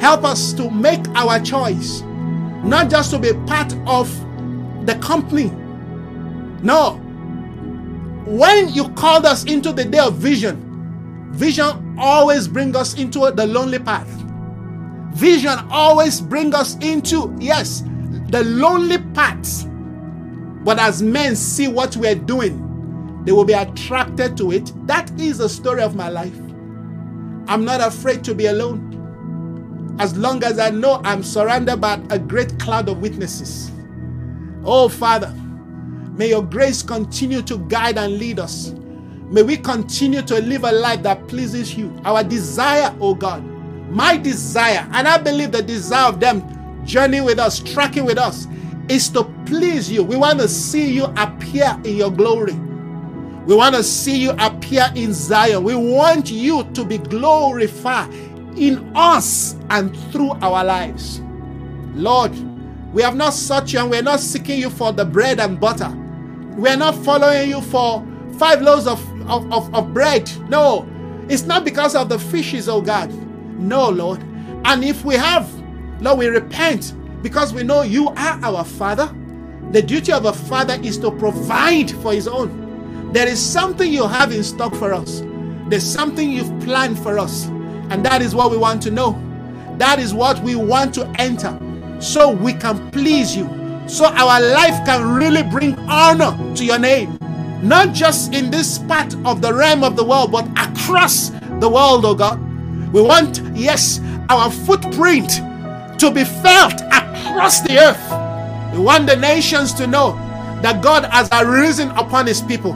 Help us to make our choice, not just to be part of the company. No. When you called us into the day of vision, vision always bring us into the lonely path. Vision always bring us into, yes, the lonely paths. But as men see what we're doing, they will be attracted to it. That is the story of my life. I'm not afraid to be alone. As long as I know I'm surrounded by a great cloud of witnesses. Oh, Father, may your grace continue to guide and lead us. May we continue to live a life that pleases you. Our desire, oh God, my desire, and I believe the desire of them journeying with us, tracking with us, is to please you. We want to see you appear in your glory. We want to see you appear in Zion. We want you to be glorified in us and through our lives. Lord, we have not sought you and we're not seeking you for the bread and butter. We're not following you for five loaves of, of, of, of bread. No, it's not because of the fishes, oh God. No, Lord. And if we have, Lord, we repent because we know you are our Father. The duty of a father is to provide for his own. There is something you have in stock for us. There's something you've planned for us. And that is what we want to know. That is what we want to enter. so we can please you, so our life can really bring honor to your name, not just in this part of the realm of the world, but across the world, oh God. We want, yes, our footprint to be felt across the earth. We want the nations to know that God has arisen upon his people,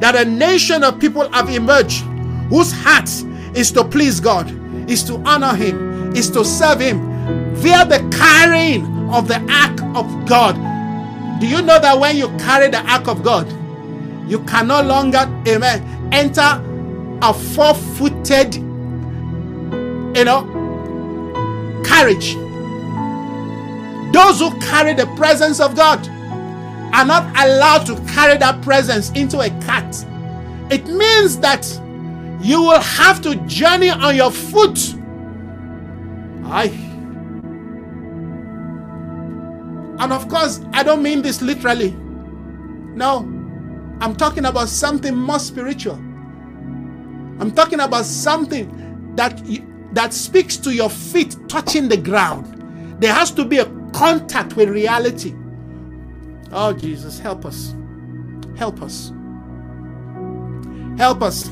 that a nation of people have emerged whose heart is to please God, is to honor him, is to serve him via the carrying of the ark of God. Do you know that when you carry the ark of God, you can no longer, amen, enter a four footed, you know, carriage. Those who carry the presence of God are not allowed to carry that presence into a cart. It means that you will have to journey on your foot. Aye. And of course, I don't mean this literally. No, I'm talking about something more spiritual. I'm talking about something that that speaks to your feet touching the ground. There has to be a contact with reality. Oh Jesus, help us. Help us. Help us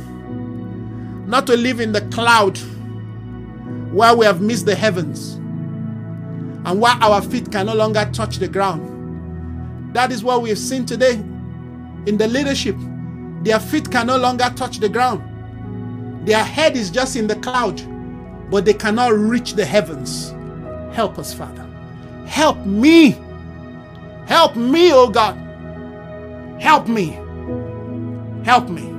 not to live in the cloud where we have missed the heavens and where our feet can no longer touch the ground. That is what we have seen today in the leadership. Their feet can no longer touch the ground. Their head is just in the cloud, but they cannot reach the heavens. Help us, Father. Help me. Help me, oh God. Help me. Help me.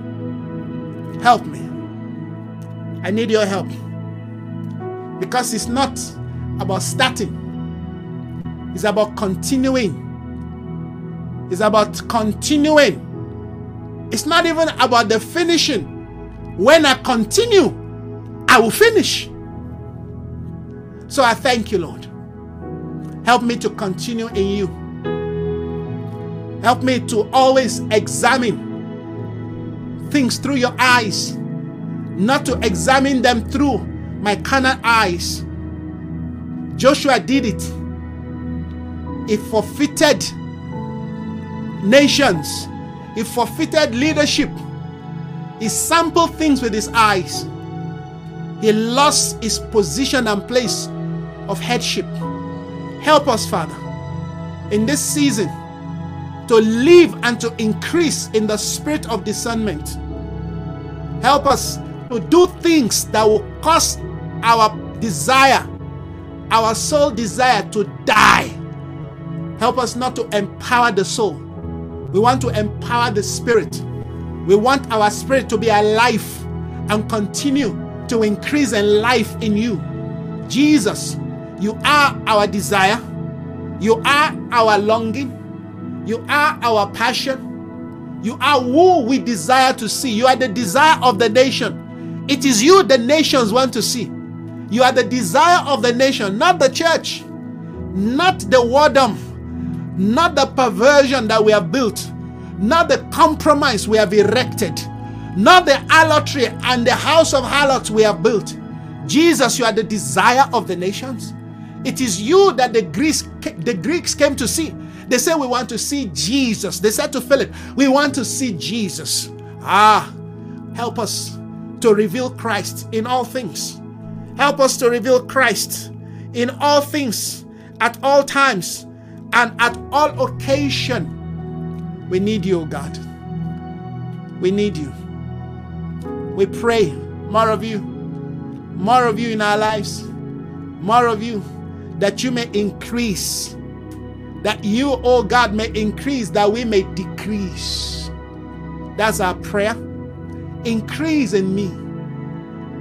Help me. I need your help. Because it's not about starting, it's about continuing. It's about continuing. It's not even about the finishing. When I continue, I will finish. So I thank you, Lord. Help me to continue in you. Help me to always examine things through your eyes not to examine them through my carnal eyes. Joshua did it. He forfeited nations, he forfeited leadership. He sampled things with his eyes. He lost his position and place of headship. Help us, Father, in this season to live and to increase in the spirit of discernment. Help us to do things that will cause our desire, our soul desire to die. Help us not to empower the soul. We want to empower the spirit. We want our spirit to be alive and continue to increase in life in you. Jesus, you are our desire. You are our longing. You are our passion. You are who we desire to see. You are the desire of the nation. It is you the nations want to see. You are the desire of the nation, not the church, not the whoredom, not the perversion that we have built, not the compromise we have erected, not the harlotry and the house of harlots we have built. Jesus, you are the desire of the nations. It is you that the Greeks, the Greeks came to see. They said, We want to see Jesus. They said to Philip, We want to see Jesus. Ah, help us to reveal Christ in all things. Help us to reveal Christ in all things, at all times, and at all occasion. We need you, God. We need you. We pray more of you, more of you in our lives, more of you, that you may increase, that you, oh God, may increase, that we may decrease. That's our prayer increase in me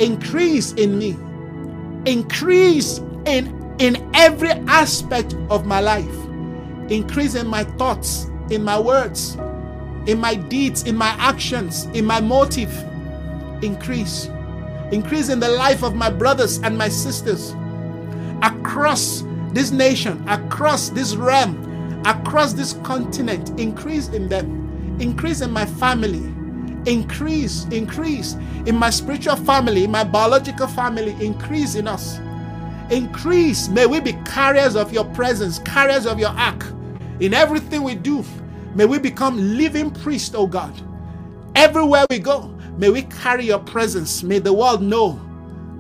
increase in me increase in in every aspect of my life increase in my thoughts in my words in my deeds in my actions in my motive increase increase in the life of my brothers and my sisters across this nation across this realm across this continent increase in them increase in my family increase, increase in my spiritual family, in my biological family, increase in us. Increase. May we be carriers of your presence, carriers of your ark. In everything we do, may we become living priests, oh God. Everywhere we go, may we carry your presence. May the world know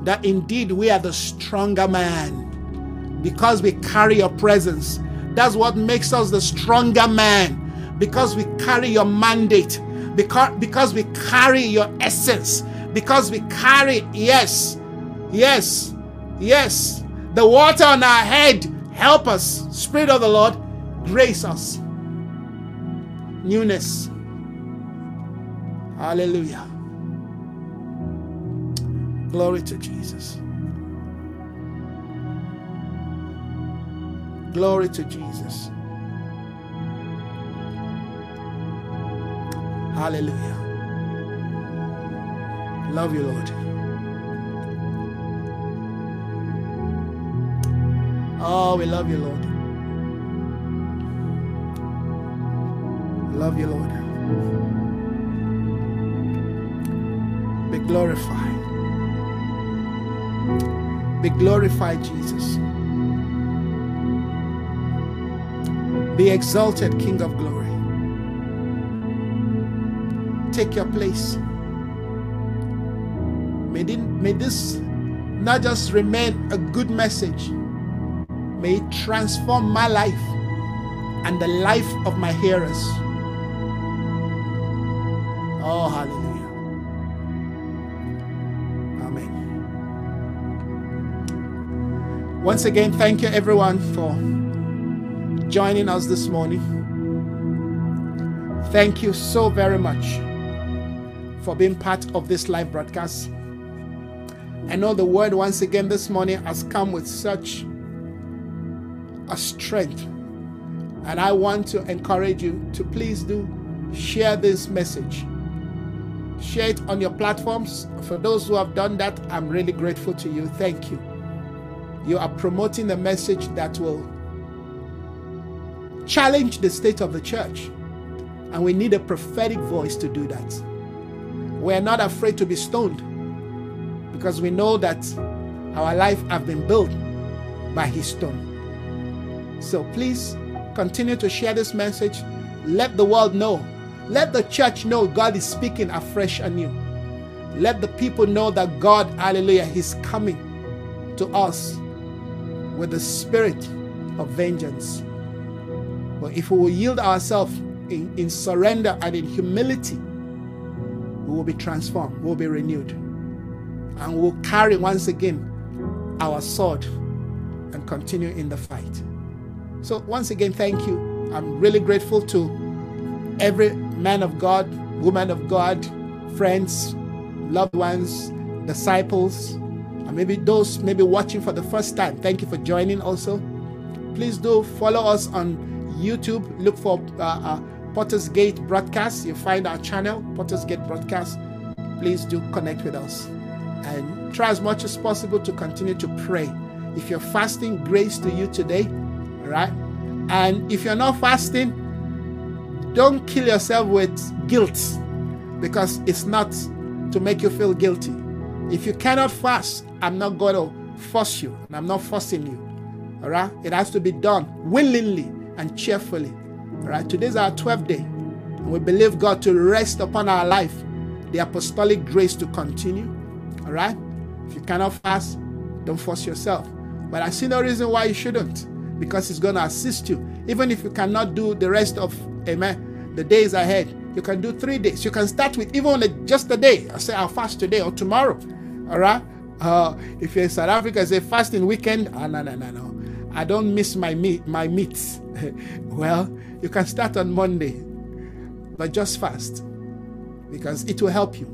that indeed we are the stronger man because we carry your presence. That's what makes us the stronger man because we carry your mandate, because, because we carry your essence, because we carry, yes, yes, yes, the water on our head. Help us, Spirit of the Lord, grace us. Newness. Hallelujah. Glory to Jesus. Glory to Jesus. Hallelujah. Love you, Lord. Oh, we love you, Lord. Love you, Lord. Be glorified. Be glorified, Jesus. Be exalted, King of glory. Take your place. May, may this not just remain a good message, may it transform my life and the life of my hearers. Oh, hallelujah. Amen. Once again, thank you everyone for joining us this morning. Thank you so very much for being part of this live broadcast. I know the word once again this morning has come with such a strength. And I want to encourage you to please do share this message. Share it on your platforms. For those who have done that, I'm really grateful to you. Thank you. You are promoting the message that will challenge the state of the church. And we need a prophetic voice to do that. We're not afraid to be stoned because we know that our life have been built by his stone. So please continue to share this message. Let the world know. Let the church know God is speaking afresh anew. Let the people know that God, hallelujah, is coming to us with the spirit of vengeance. But if we will yield ourselves in, in surrender and in humility, we will be transformed, we will be renewed. And we will carry once again our sword and continue in the fight. So, once again, thank you. I'm really grateful to every man of God, woman of God, friends, loved ones, disciples, and maybe those maybe watching for the first time, thank you for joining also. Please do follow us on YouTube. Look for uh, uh, Potter's Gate Broadcast. You find our channel, Potter's Gate Broadcast. Please do connect with us and try as much as possible to continue to pray. If you're fasting, grace to you today, all right? And if you're not fasting, don't kill yourself with guilt because it's not to make you feel guilty. If you cannot fast, I'm not going to force you, and I'm not forcing you. All right? It has to be done willingly and cheerfully. All right? Today's our 12th day. And we believe God to rest upon our life, the apostolic grace to continue. All right? If you cannot fast, don't force yourself. But I see no reason why you shouldn't, because it's going to assist you. Even if you cannot do the rest of, amen, the days ahead, you can do three days. You can start with even just a day. I say, I'll fast today or tomorrow. All right? Uh, if you're in South Africa, say fasting weekend. Ah, no, no, no, no. I don't miss my meat, my meats. well, you can start on Monday, but just fast because it will help you.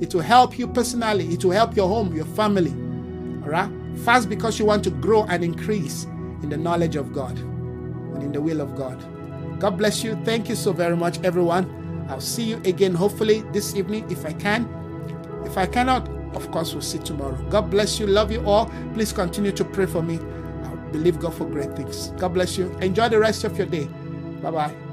It will help you personally. It will help your home, your family. All right? Fast because you want to grow and increase in the knowledge of God in the will of God. God bless you. Thank you so very much, everyone. I'll see you again, hopefully, this evening if I can. If I cannot, of course, we'll see tomorrow. God bless you. Love you all. Please continue to pray for me. I believe God for great things. God bless you. Enjoy the rest of your day. Bye bye.